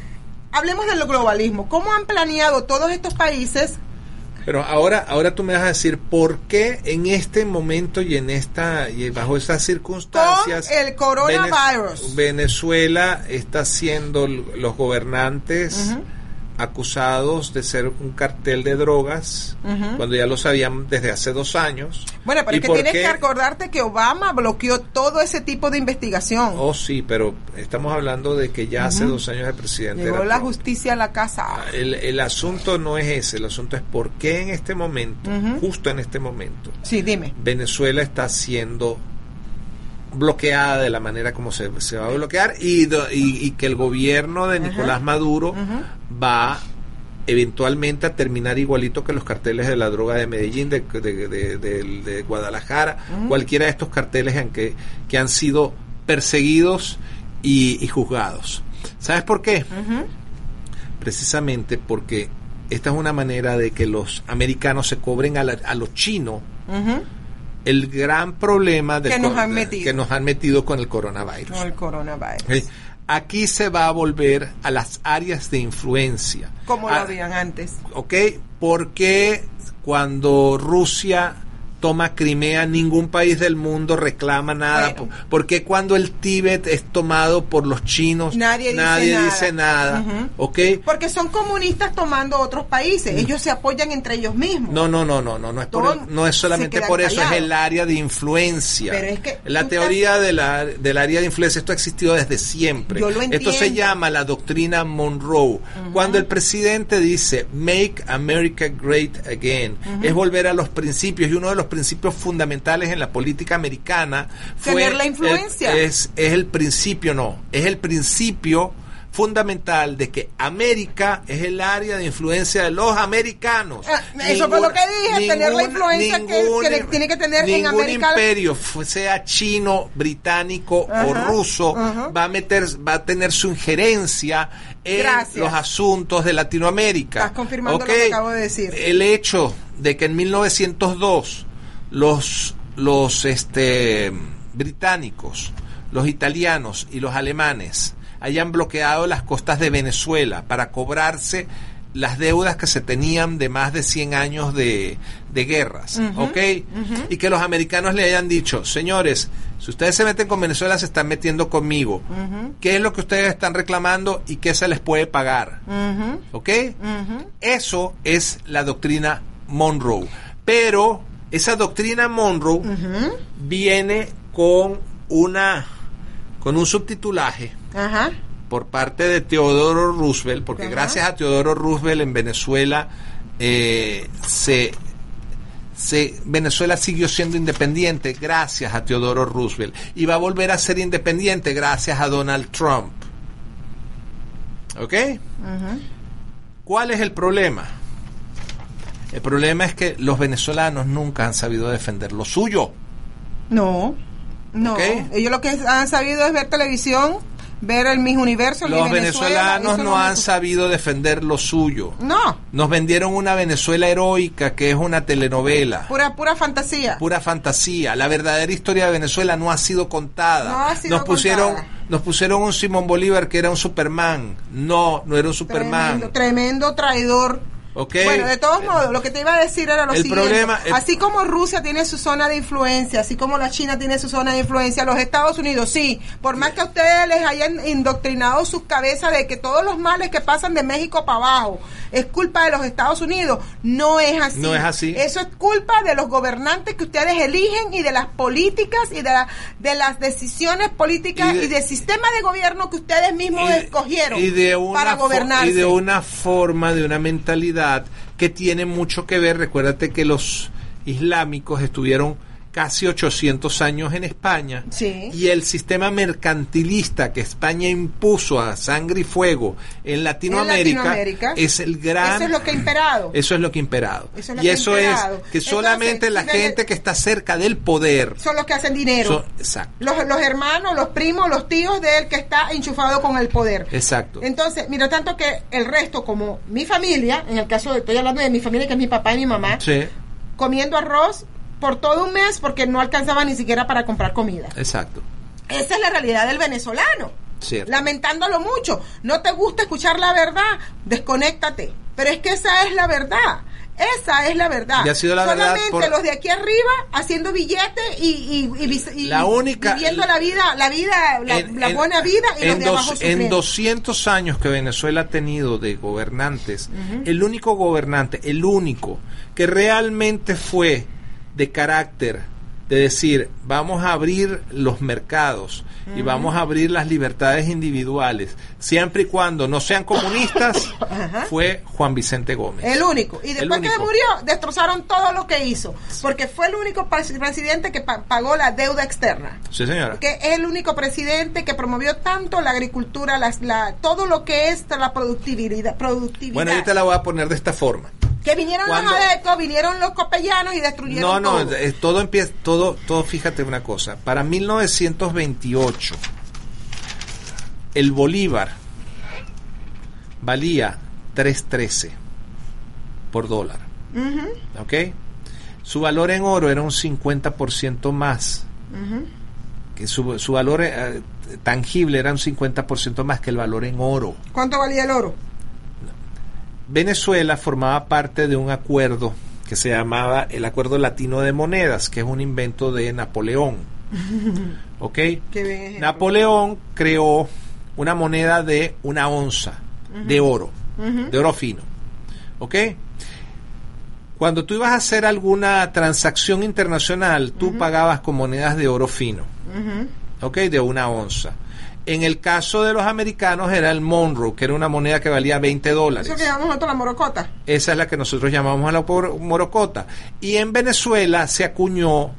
hablemos del globalismo. ¿Cómo han planeado todos estos países? Pero ahora, ahora tú me vas a decir por qué en este momento y en esta y bajo estas circunstancias Con el coronavirus. Vene- Venezuela está siendo los gobernantes acusados de ser un cartel de drogas cuando ya lo sabían desde hace dos años. Bueno, pero ¿Y es que tienes qué? que acordarte que Obama bloqueó todo ese tipo de investigación. Oh sí, pero estamos hablando de que ya hace dos años el presidente Llegó la justicia a la casa. El, el asunto no es ese, el asunto es por qué en este momento, justo en este momento, Sí, dime. Venezuela está siendo bloqueada de la manera como se, se va a bloquear y, do- y, y que el gobierno de Nicolás Maduro va eventualmente a terminar igualito que los carteles de la droga de Medellín, de, de, de- Guadalajara, cualquiera de estos carteles en que, que han sido perseguidos y, y juzgados. ¿Sabes por qué? Precisamente porque esta es una manera de que los americanos se cobren a, la- a los chinos. El gran problema del Que nos han metido. que nos han metido con el coronavirus. No, el coronavirus. Aquí se va a volver a las áreas de influencia. Como lo Ah, habían antes. ¿Ok? Porque cuando Rusia toma Crimea, ningún país del mundo reclama nada. Bueno. ¿Por Porque cuando el Tíbet es tomado por los chinos, Nadie dice nada. dice nada. Ujú. ¿Ok? Porque son comunistas tomando otros países. Ellos se apoyan entre ellos mismos. Mm. No, no, no, no, no, no es, por- no es solamente por eso, es el área de influencia. Pero es que la teoría de la, del área de influencia, esto ha existido desde siempre. Yo lo esto se llama la doctrina Monroe. Cuando el presidente dice Make America Great Again, es volver a los principios y uno de los principios fundamentales en la política americana fue Tener la influencia. es, es el principio, no, es el principio fundamental de que América es el área de influencia de los americanos. Ah, eso fue lo que dije, tener la influencia que- que tiene que tener en América. imperio, sea chino, británico o ruso, ajá. va a meter, va a tener su injerencia en Gracias. los asuntos de Latinoamérica. Estás confirmando lo que acabo de decir. El hecho de que en 1902 los los este británicos, los italianos y los alemanes hayan bloqueado las costas de Venezuela para cobrarse las deudas que se tenían de más de 100 años de, de guerras, ¿ok? Y que los americanos le hayan dicho, señores, si ustedes se meten con Venezuela, se están metiendo conmigo. ¿Qué es lo que ustedes están reclamando y qué se les puede pagar? ¿Ok? Eso es la doctrina Monroe. Pero esa doctrina Monroe viene con una con un subtitulaje Ajá. por parte de Teodoro Roosevelt, porque Ajá. gracias a Teodoro Roosevelt en Venezuela eh, se, se- Venezuela siguió siendo independiente gracias a Teodoro Roosevelt y va a volver a ser independiente gracias a Donald Trump. ¿Ok? ¿Cuál es el problema? El problema es que los venezolanos nunca han sabido defender lo suyo. No, no. Ok. Ellos lo que han sabido es ver televisión, ver el Miss Universo, el Los Miss venezolanos no han sabido defender lo suyo. No, Nos vendieron una Venezuela heroica que es una telenovela. pura, pura fantasía. Pura fantasía. La verdadera historia de Venezuela no ha sido contada. No ha sido nos pusieron, contada. nos pusieron un Simón Bolívar que era un Superman. No, no era un Superman. Tremendo, tremendo traidor. Bueno, de todos modos, lo que te iba a decir era lo El siguiente. problema- el- así como Rusia tiene su zona de influencia, así como la China tiene su zona de influencia, los Estados Unidos sí. Por más que a ustedes les hayan indoctrinado sus cabezas de que todos los males que pasan de México para abajo es culpa de los Estados Unidos, no es así. No es así. Eso es culpa de los gobernantes que ustedes eligen y de las políticas y de, la- de las decisiones políticas Y y, de- del sistema de gobierno que ustedes mismos y- escogieron y de una para gobernarse. y de una forma, de una mentalidad que tiene mucho que ver. Recuérdate que los islámicos estuvieron casi 800 años en España Sí. y el sistema mercantilista que España impuso a sangre y fuego en Latinoamérica, Latinoamérica, es el gran Eso es lo que ha imperado. eso es lo que ha imperado Eso es lo y eso es que solamente Entonces, la si gente que está cerca del poder son los que hacen dinero. son- exacto los, los hermanos, los primos, los tíos de él que está enchufado con el poder. exacto Entonces, mira, tanto que el resto, como mi familia, en el caso de, estoy hablando de mi familia, que es mi papá y mi mamá, sí comiendo arroz por todo un mes porque no alcanzaba ni siquiera para comprar comida. exacto Esa es la realidad del venezolano. Cierto. Lamentándolo mucho. No te gusta escuchar la verdad, desconéctate. Pero es que esa es la verdad. Esa es la verdad. Y ha sido la verdad Solamente por- los de aquí arriba haciendo billetes y, y- y vis- y La única- viviendo la vida, la vida, la, En- la en- buena vida y los en, de dos- abajo en sufriendo. 200 años que Venezuela ha tenido de gobernantes, el único gobernante, el único que realmente fue de carácter de decir, vamos a abrir los mercados y vamos a abrir las libertades individuales, siempre y cuando no sean comunistas, *coughs* fue Juan Vicente Gómez. El único. Y después que murió, destrozaron todo lo que hizo. Porque fue el único pres- presidente que pa- pagó la deuda externa. Sí, señora. que es el único presidente que promovió tanto la agricultura, las- la, todo lo que es la productividad. productividad. Bueno, yo te la voy a poner de esta forma. Que vinieron los adecos, vinieron los copellanos y No, destruyeron no, todo. eh, todo empieza, todo, todo, fíjate una cosa. Para 1928, el Bolívar valía 3.13 por dólar. ¿Ok? Su valor en oro era un 50% más. Que su, su valor eh, tangible era un 50% más que el valor en oro. ¿Cuánto valía el oro? Venezuela formaba parte de un acuerdo que se llamaba el Acuerdo Latino de Monedas, que es un invento de Napoleón. *laughs* ¿Ok? Napoleón creó una moneda de una onza de oro, de oro fino. ¿Ok? Cuando tú ibas a hacer alguna transacción internacional, tú pagabas con monedas de oro fino. ¿Ok? De una onza. En el caso de los americanos era el Monroe, que era una moneda que valía 20 dólares. Eso que llamamos nosotros la morocota. Esa es la que nosotros llamamos la morocota. Y en Venezuela se acuñó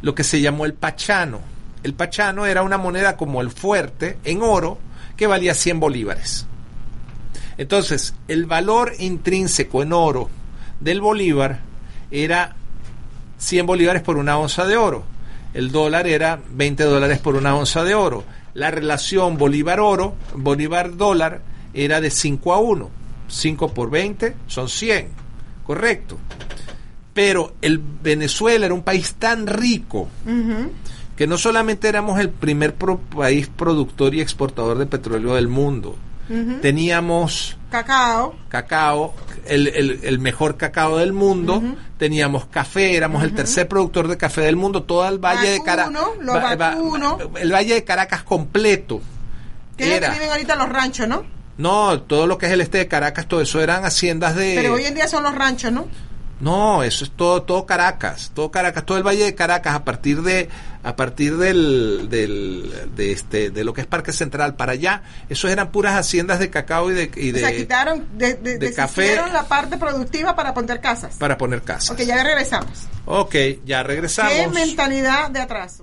lo que se llamó el pachano. El pachano era una moneda como el fuerte en oro que valía 100 bolívares. Entonces, el valor intrínseco en oro del bolívar era 100 bolívares por una onza de oro. El dólar era 20 dólares por una onza de oro. La relación bolívar-oro, bolívar-dólar, era de 5 a 1. 5 por 20 son 100. Correcto. Pero el Venezuela era un país tan rico que no solamente éramos el primer pro- país productor y exportador de petróleo del mundo. Teníamos Cacao. cacao, el, el- el mejor cacao del mundo, teníamos café, éramos el tercer productor de café del mundo, todo el valle de Caracas, el valle de Caracas completo. Lo Era, que viven ahorita los ranchos, ¿no? no, todo lo que es el este de Caracas, todo eso eran haciendas de... Pero hoy en día son los ranchos, ¿no? No, eso es todo, todo Caracas, todo Caracas, todo el Valle de Caracas a partir de, a partir del, del, de este, de lo que es Parque Central para allá, esos eran puras haciendas de cacao y de, y de o sea, quitaron, de, de, de café. la parte productiva para poner casas. para poner casas. Ok, ya regresamos. Ok, ya regresamos. ¿Qué mentalidad de atraso?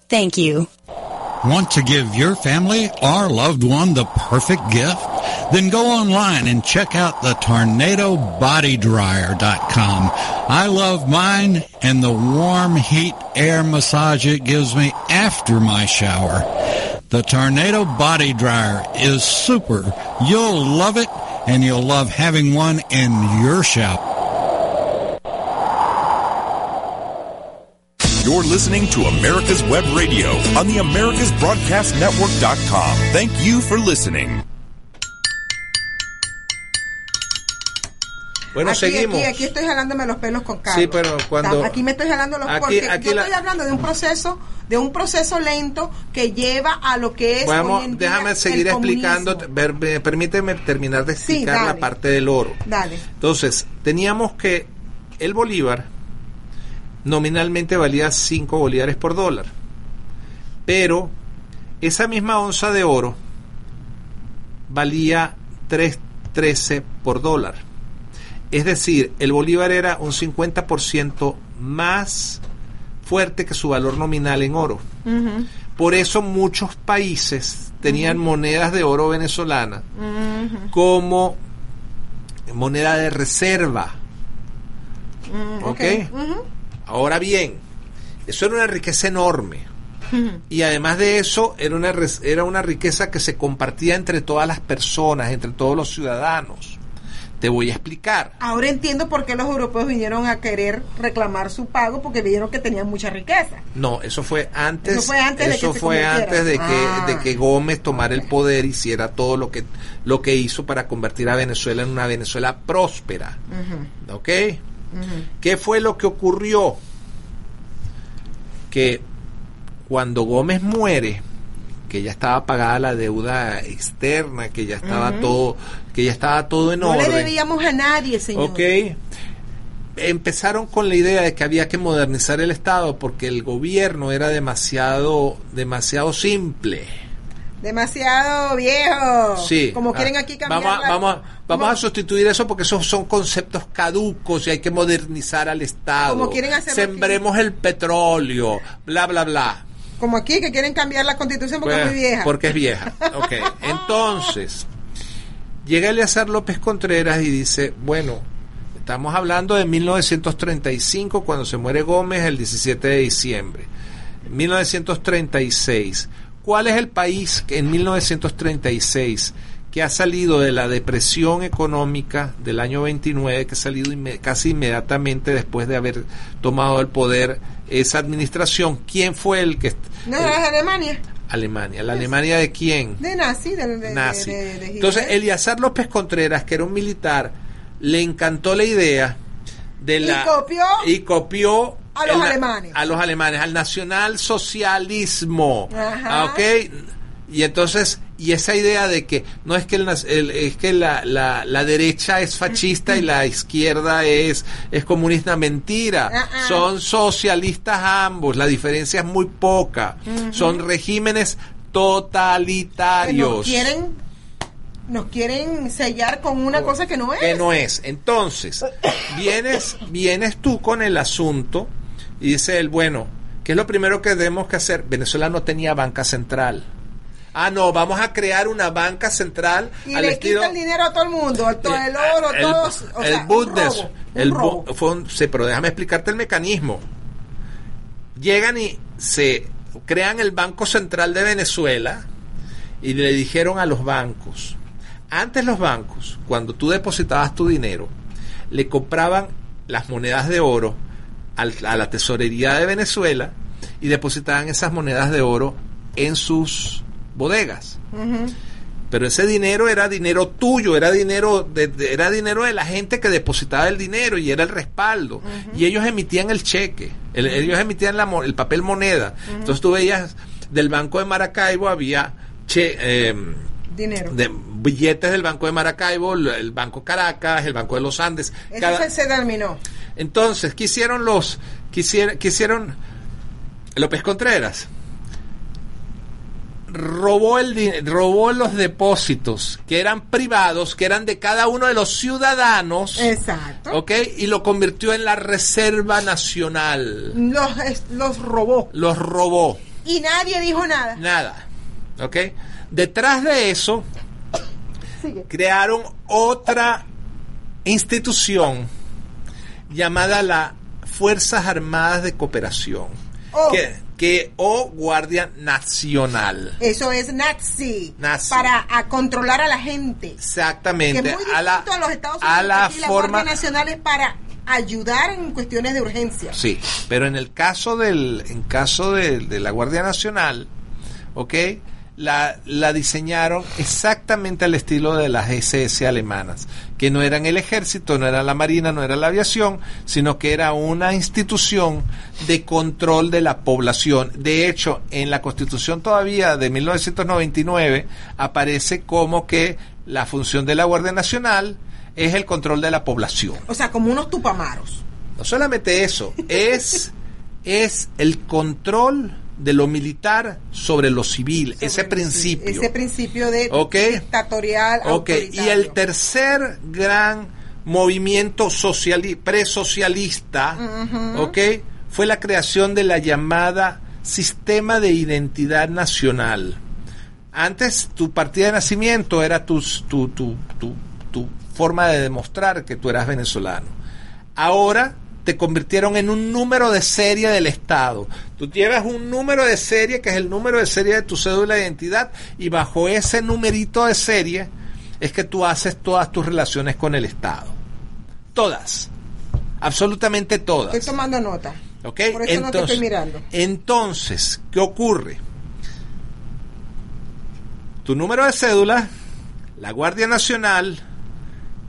Thank you. Want to give your family or loved one the perfect gift? Then go online and check out the tornadobodydryer.com. I love mine and the warm heat air massage it gives me after my shower. The Tornado Body Dryer is super. You'll love it and you'll love having one in your shower. You're listening to America's Web Radio on the AmericasBroadcastNetwork.com. Thank you for listening. Bueno, aquí, seguimos. Aquí, aquí estoy jalándome los pelos con Carlos. Sí, pero cuando- Aquí me estoy jalando los Aquí- porque aquí yo la- estoy hablando de un proceso, de un proceso lento que lleva a lo que es Vamos, hoy en día déjame el seguir explicando, comunismo. ver- me- permíteme terminar de Sí, explicar la dale. parte del oro. Dale. Entonces, teníamos que el bolívar nominalmente valía 5 bolívares por dólar. Pero esa misma onza de oro valía 3.13 por dólar. Es decir, el bolívar era un 50% más fuerte que su valor nominal en oro. Por eso muchos países tenían monedas de oro venezolana como moneda de reserva. ¿Ok? Ahora bien, eso era una riqueza enorme. Y además de eso, era una, era una riqueza que se compartía entre todas las personas, entre todos los ciudadanos. Te voy a explicar. Ahora entiendo por qué los europeos vinieron a querer reclamar su pago porque vieron que tenían mucha riqueza. No, eso fue antes. Eso fue antes de que fue antes de que, Ah. de que Gómez tomara el poder, hiciera todo lo que lo que hizo para convertir a Venezuela en una Venezuela próspera. ¿Ok? ¿Qué fue lo que ocurrió? Que cuando Gómez muere, que ya estaba pagada la deuda externa, que ya estaba todo, que ya estaba todo en No le orden. debíamos a nadie, señor. Ok. Empezaron con la idea de que había que modernizar el Estado porque el gobierno era demasiado, demasiado simple. Demasiado viejo. Sí. Como Ah, quieren aquí cambiar. Vamos, a, la- vamos, a, vamos a sustituir eso porque esos son conceptos caducos y hay que modernizar al Estado. Como quieren hacerlo Sembremos el petróleo, bla, bla, bla. Como aquí que quieren cambiar la constitución porque Pues, es muy vieja. Porque es vieja. *laughs* Ok. Entonces, llega Eleazar López Contreras y dice, bueno, estamos hablando de 1935, cuando se muere Gómez el 17 de diciembre. 1936. ¿Cuál es el país que en 1936 que ha salido de la depresión económica del año 29, que ha salido inme- casi inmediatamente después de haber tomado el poder esa administración? ¿Quién fue el que... No, el- es Alemania. Alemania. ¿La Alemania de quién? De nazi. De, de- Nazi. de- Entonces. Eliazar López Contreras, que era un militar, le encantó la idea de Y la... copió y copió a los el- alemanes. A los alemanes, al nacionalsocialismo. Ajá. Ah, ¿Ok? Y entonces, y esa idea de que no es que el, el- es que la, la, la derecha es fascista y la izquierda es, es comunista, mentira. Ah, ah. Son socialistas ambos, la diferencia es muy poca. Son regímenes Que nos totalitarios. quieren, nos quieren sellar con una cosa que no es. que no es. Entonces, vienes, vienes tú con el asunto y dice él, bueno, ¿qué es lo primero que tenemos que hacer? Venezuela no tenía banca central. Ah, no, vamos a crear una banca central Y al le estilo... quita el dinero a todo el mundo, todo el oro, el, todos. O el sea, un Bundes- robo, un el bu- robo. fue un- sí, pero déjame explicarte el mecanismo. Llegan y se crean el Banco Central de Venezuela y le dijeron a los bancos, antes los bancos, cuando tú depositabas tu dinero, le compraban las monedas de oro al- a la tesorería de Venezuela y depositaban esas monedas de oro en sus bodegas. Pero ese dinero era dinero tuyo, era dinero de, de- era dinero de la gente que depositaba el dinero y era el respaldo. Y ellos emitían el cheque, el- ellos emitían la el papel moneda. Entonces tú veías del Banco de Maracaibo había che, em, Dinero. de billetes del Banco de Maracaibo, el- el Banco Caracas, el Banco de los Andes. Eso cada- se terminó. Entonces, quisieron los, quisieron, quisieron López Contreras robó el robó los depósitos que eran privados, que eran de cada uno de los ciudadanos, Exacto. ¿ok? Y lo convirtió en la Reserva Nacional. Los, los robó. Los robó. Y nadie dijo nada. Nada. ¿Ok? Detrás de eso Sigue. crearon otra institución llamada la Fuerzas Armadas de Cooperación, Oh. que, que- o Guardia Nacional. Eso es nazi. Nazi. Para a controlar a la gente. Que Exactamente. es muy a la, a los Estados Unidos. a la forma. Guardia Nacional es para ayudar en cuestiones de urgencia. Sí, pero en el caso del, en caso de, de la Guardia Nacional, ¿ok? La, la diseñaron exactamente al estilo de las SS alemanas, que no eran el ejército, no era la marina, no era la aviación, sino que era una institución de control de la población. De hecho, en la Constitución todavía de 1999 aparece como que la función de la Guardia Nacional es el control de la población. O sea, como unos tupamaros. No solamente eso, es, es el control de lo militar sobre lo civil, ese principio. Ese principio de Ok. dictatorial. Y el tercer gran movimiento sociali- presocialista, fue la creación de la llamada Sistema de Identidad Nacional. Antes tu partida de nacimiento era tus- tu, tu, tu, tu forma de demostrar que tú eras venezolano. Ahora te convirtieron en un número de serie del Estado. Tú llevas un número de serie que es el número de serie de tu cédula de identidad y bajo ese numerito de serie es que tú haces todas tus relaciones con el Estado. Todas. Absolutamente todas. Estoy tomando nota. ¿Ok? Por eso no te estoy mirando. entonces, ¿qué ocurre? Tu número de cédula, la Guardia Nacional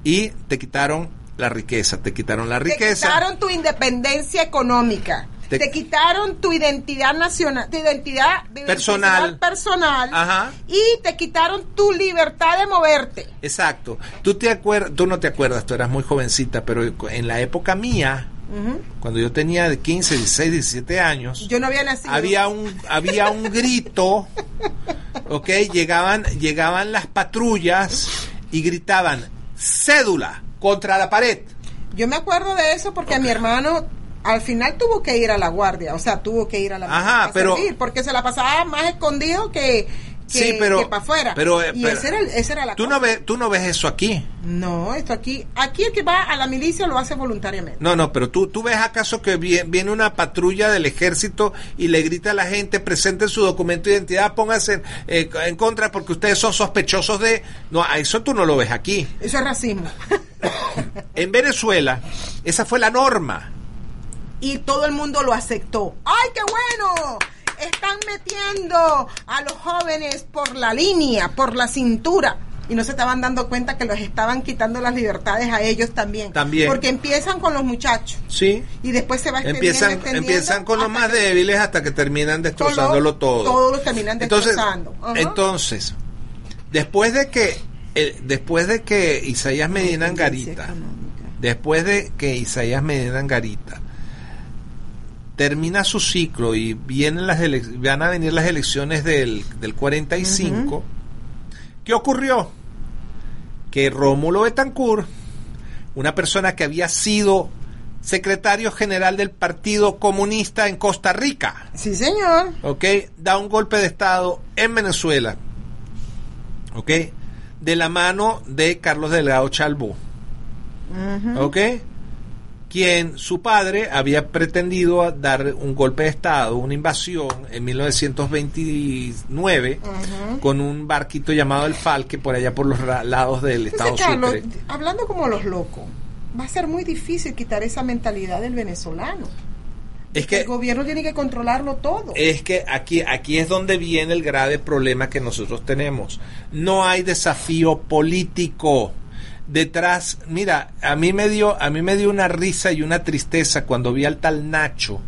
y te quitaron la riqueza, te quitaron la Te riqueza. quitaron tu independencia económica. Te- Te, quitaron tu identidad nacional, tu identidad, Personal. personal. Ajá. Y te quitaron tu libertad de moverte. Exacto. Tú te acuerdas, tú no te acuerdas, tú eras muy jovencita, pero en la época mía, cuando yo tenía de 15, 16, 17 años, Yo no había nacido. había un había un grito *laughs* ok llegaban llegaban las patrullas y gritaban cédula contra la pared. Yo me acuerdo de eso porque a mi hermano al final tuvo que ir a la guardia, o sea, tuvo que ir a la Ajá, a pero- servir, porque se la pasaba más escondido que, que, sí pero para afuera. pero, eh, y pero- esa era, el- esa era la tú cosa. no ves tú no ves eso aquí No, esto aquí, aquí el que va a la milicia lo hace voluntariamente. no no pero tú tú ves acaso que vie- viene una patrulla del ejército y le grita a la gente presenten su documento de identidad pónganse en, eh, en contra porque ustedes son sospechosos de no eso tú no lo ves aquí Eso es racismo. *laughs* en Venezuela esa fue la norma y todo el mundo lo aceptó. ¡Ay, qué bueno! Están metiendo a los jóvenes por la línea, por la cintura. Y no se estaban dando cuenta que los estaban quitando las libertades a ellos también. También. Porque empiezan con los muchachos. sí Y después se va extendiendo, empiezan extendiendo, empiezan con los más que débiles hasta que terminan destrozándolo todo Todos los terminan entonces destrozando. Entonces después de que eh, después de que Isaías Medina Angarita después de que Isaías Medina Angarita termina su ciclo y vienen las van a venir las elecciones del, del 45 ¿qué ocurrió? que Rómulo Betancourt una persona que había sido secretario general del Partido Comunista en Costa Rica, Sí, señor. ¿ok? Da un golpe de Estado en Venezuela, ¿ok? De la mano de Carlos Delgado Chalbó, ¿ok? Quien su padre había pretendido dar un golpe de Estado, una invasión en 1929 con un barquito llamado el Falque por allá por los lados del Estado Carlos, Sucre. hablando como los locos, va a ser muy difícil quitar esa mentalidad del venezolano. Es que El gobierno tiene que controlarlo todo. es que aquí, aquí es donde viene el grave problema que nosotros tenemos. No hay desafío político detrás. Mira, a mí me dio, a mí me dio una risa y una tristeza cuando vi al tal Nacho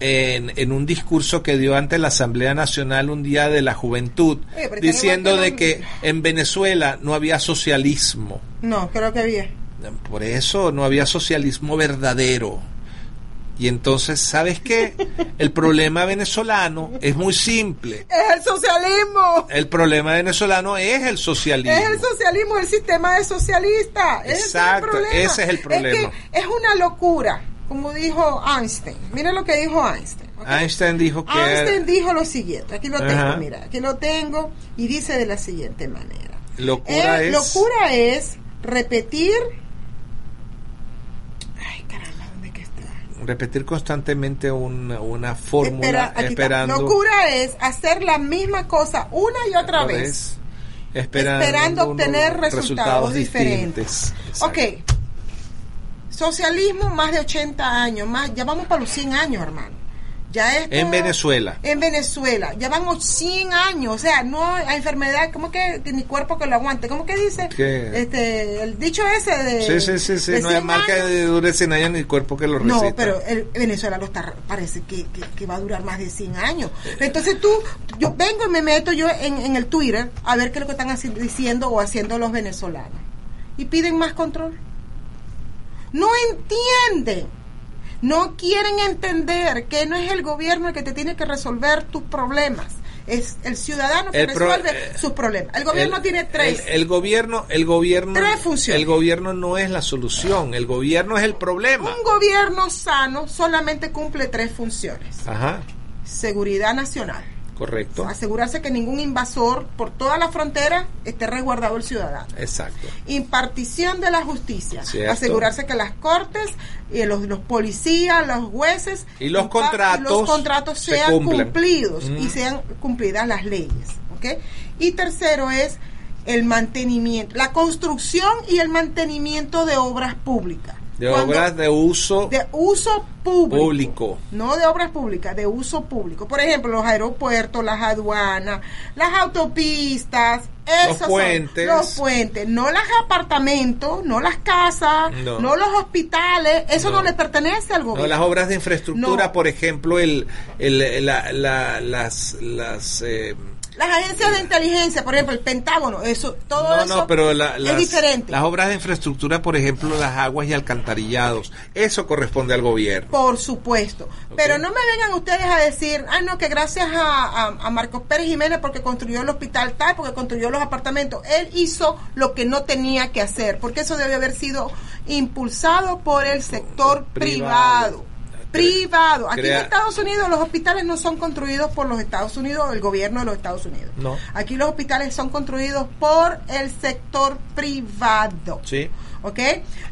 en, en un discurso que dio ante la Asamblea Nacional un día de la juventud, Oye, diciendo de que en Venezuela no había socialismo. No, creo que había. Por eso no había socialismo verdadero. Y entonces, ¿sabes qué? El problema venezolano es muy simple. *laughs* Es el socialismo. El problema venezolano es el socialismo. Es el socialismo, el sistema es socialista. Ese Exacto, es el problema. ese es el problema. que es una locura, como dijo Einstein. Mira lo que dijo Einstein. Einstein dijo que... Einstein dijo lo siguiente, aquí lo tengo, Ajá. mira, aquí lo tengo, y dice de la siguiente manera. Locura Eh, es- Locura es repetir. Ay, caramba, ¿dónde que está? Repetir constantemente una, una fórmula Espera, esperando. Locura es hacer la misma cosa una y otra otra vez. Esperando, obtener resultados, diferentes. diferentes. Ok. Socialismo más de 80 años, más ya vamos para los 100 años, hermano. Ya esto- En Venezuela. En Venezuela, ya van 100 años, o sea, no hay enfermedad, ¿cómo que, que ni cuerpo que lo aguante? ¿Cómo que dice? ¿Qué? Este, el dicho ese de Sí, sí, sí, sí. de No hay 100 marca años. de dure 100 años ni cuerpo que lo receta. No, pero el Venezuela lo está, parece que, que- que va a durar más de 100 años. Entonces tú, yo vengo y me meto yo en, en el Twitter a ver qué es lo que están diciendo o haciendo los venezolanos. Y piden más control. No entienden. No quieren entender que no es el gobierno el que te tiene que resolver tus problemas. Es el ciudadano que El resuelve eh, sus problemas. El gobierno El- tiene tres. El, el gobierno, el gobierno, Tres funciones. el gobierno no es la solución. El gobierno es el problema. Un gobierno sano solamente cumple tres funciones. Ajá, Seguridad nacional. Correcto. asegurarse que ningún invasor por toda la frontera esté resguardado el ciudadano. Exacto. Impartición de la justicia, Cierto. asegurarse que las cortes, y los, los policías, los jueces Y los contratos los contratos se sean cumplidos y Mm. sean cumplidas las leyes. Y tercero es el mantenimiento, la construcción y el mantenimiento de obras públicas. De Cuando- obras de uso de uso público. Público. No de obras públicas, de uso público. Por ejemplo, los aeropuertos, las aduanas, las autopistas, esos son puentes. los puentes, no los apartamentos, no las casas, no, No. los hospitales, eso no, No. le pertenece al No, gobierno. las obras de infraestructura, No. por ejemplo, el, el- la- la- las, las eh, Las agencias de inteligencia, por ejemplo, el Pentágono, eso, todo no, eso no, pero la- es las, diferente. las obras de infraestructura, por ejemplo, las aguas y alcantarillados, eso corresponde al gobierno. Por supuesto. Pero no me vengan ustedes a decir, ah, no, que gracias a, a, a Marcos Pérez Jiménez porque construyó el hospital tal, porque construyó los apartamentos. Él hizo lo que no tenía que hacer, porque eso debe haber sido impulsado por el sector Privado. privado. Privado. Aquí Crea- en Estados Unidos los hospitales no son construidos por los Estados Unidos, el gobierno de los Estados Unidos. No. Aquí los hospitales son construidos por el sector privado. Sí. ¿ok?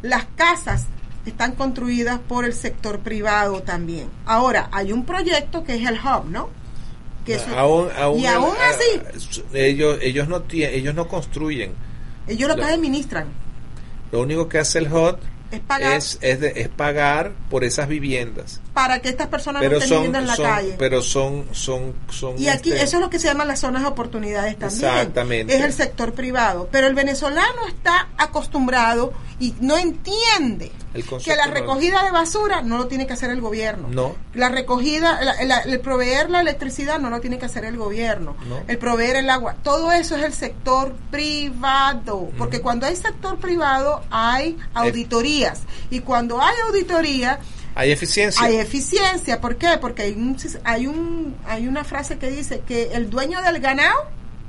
Las casas están construidas por el sector privado también. Ahora, hay un proyecto que es el Hub, ¿no? Que eso- Aún- aún y aún ah, así, ellos, ellos, no ellos no construyen. ellos lo que administran. Lo único que hace el HOT Es pagar es, es, de- es pagar por esas viviendas. para que estas personas Pero no estén son, viviendo en la son- calle. pero son, son, son y aquí este, eso es lo que se llaman las zonas de oportunidades también. Exactamente. Es el sector privado. Pero el venezolano está acostumbrado y no entiende que la recogida de basura no lo tiene que hacer el gobierno. No. La recogida, la- la- el proveer la electricidad no lo tiene que hacer el gobierno. No. El proveer el agua. Todo eso es el sector privado. Porque cuando hay sector privado hay auditorías. Y cuando hay auditoría Hay eficiencia. hay eficiencia. ¿Por qué? Porque hay, un, hay, un, hay una frase que dice que el dueño del ganado,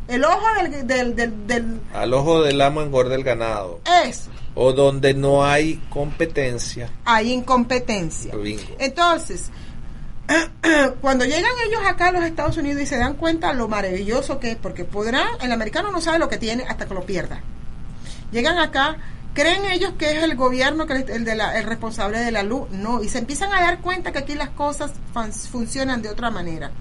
el ojo del, del, del, del- Al ojo del amo engorda el ganado. es, O donde no hay competencia. hay incompetencia. Bingo. Entonces, *clears throat* cuando llegan ellos acá a los Estados Unidos y se dan cuenta lo maravilloso que es, porque podrán, el americano no sabe lo que tiene hasta que lo pierda. Llegan acá, creen ellos que es el gobierno que el, de la- el responsable de la luz, no, y se empiezan a dar cuenta que aquí las cosas funcionan de otra manera.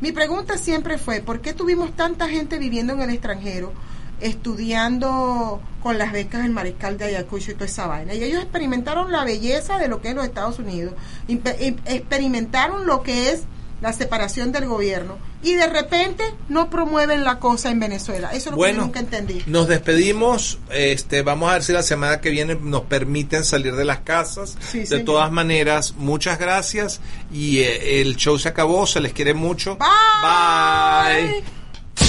Mi pregunta siempre fue, ¿por qué tuvimos tanta gente viviendo en el extranjero? Estudiando con las becas del mariscal de Ayacucho y toda esa vaina. Y ellos experimentaron la belleza de lo que es los Estados Unidos, experimentaron lo que es la separación del gobierno y de repente no promueven la cosa en Venezuela. Eso es lo que yo nunca entendí. nos despedimos. Este, vamos a ver si la semana que viene nos permiten salir de las casas. Sí, de señor. todas maneras, muchas gracias. Y eh, el show se acabó. Se les quiere mucho. Bye. Bye.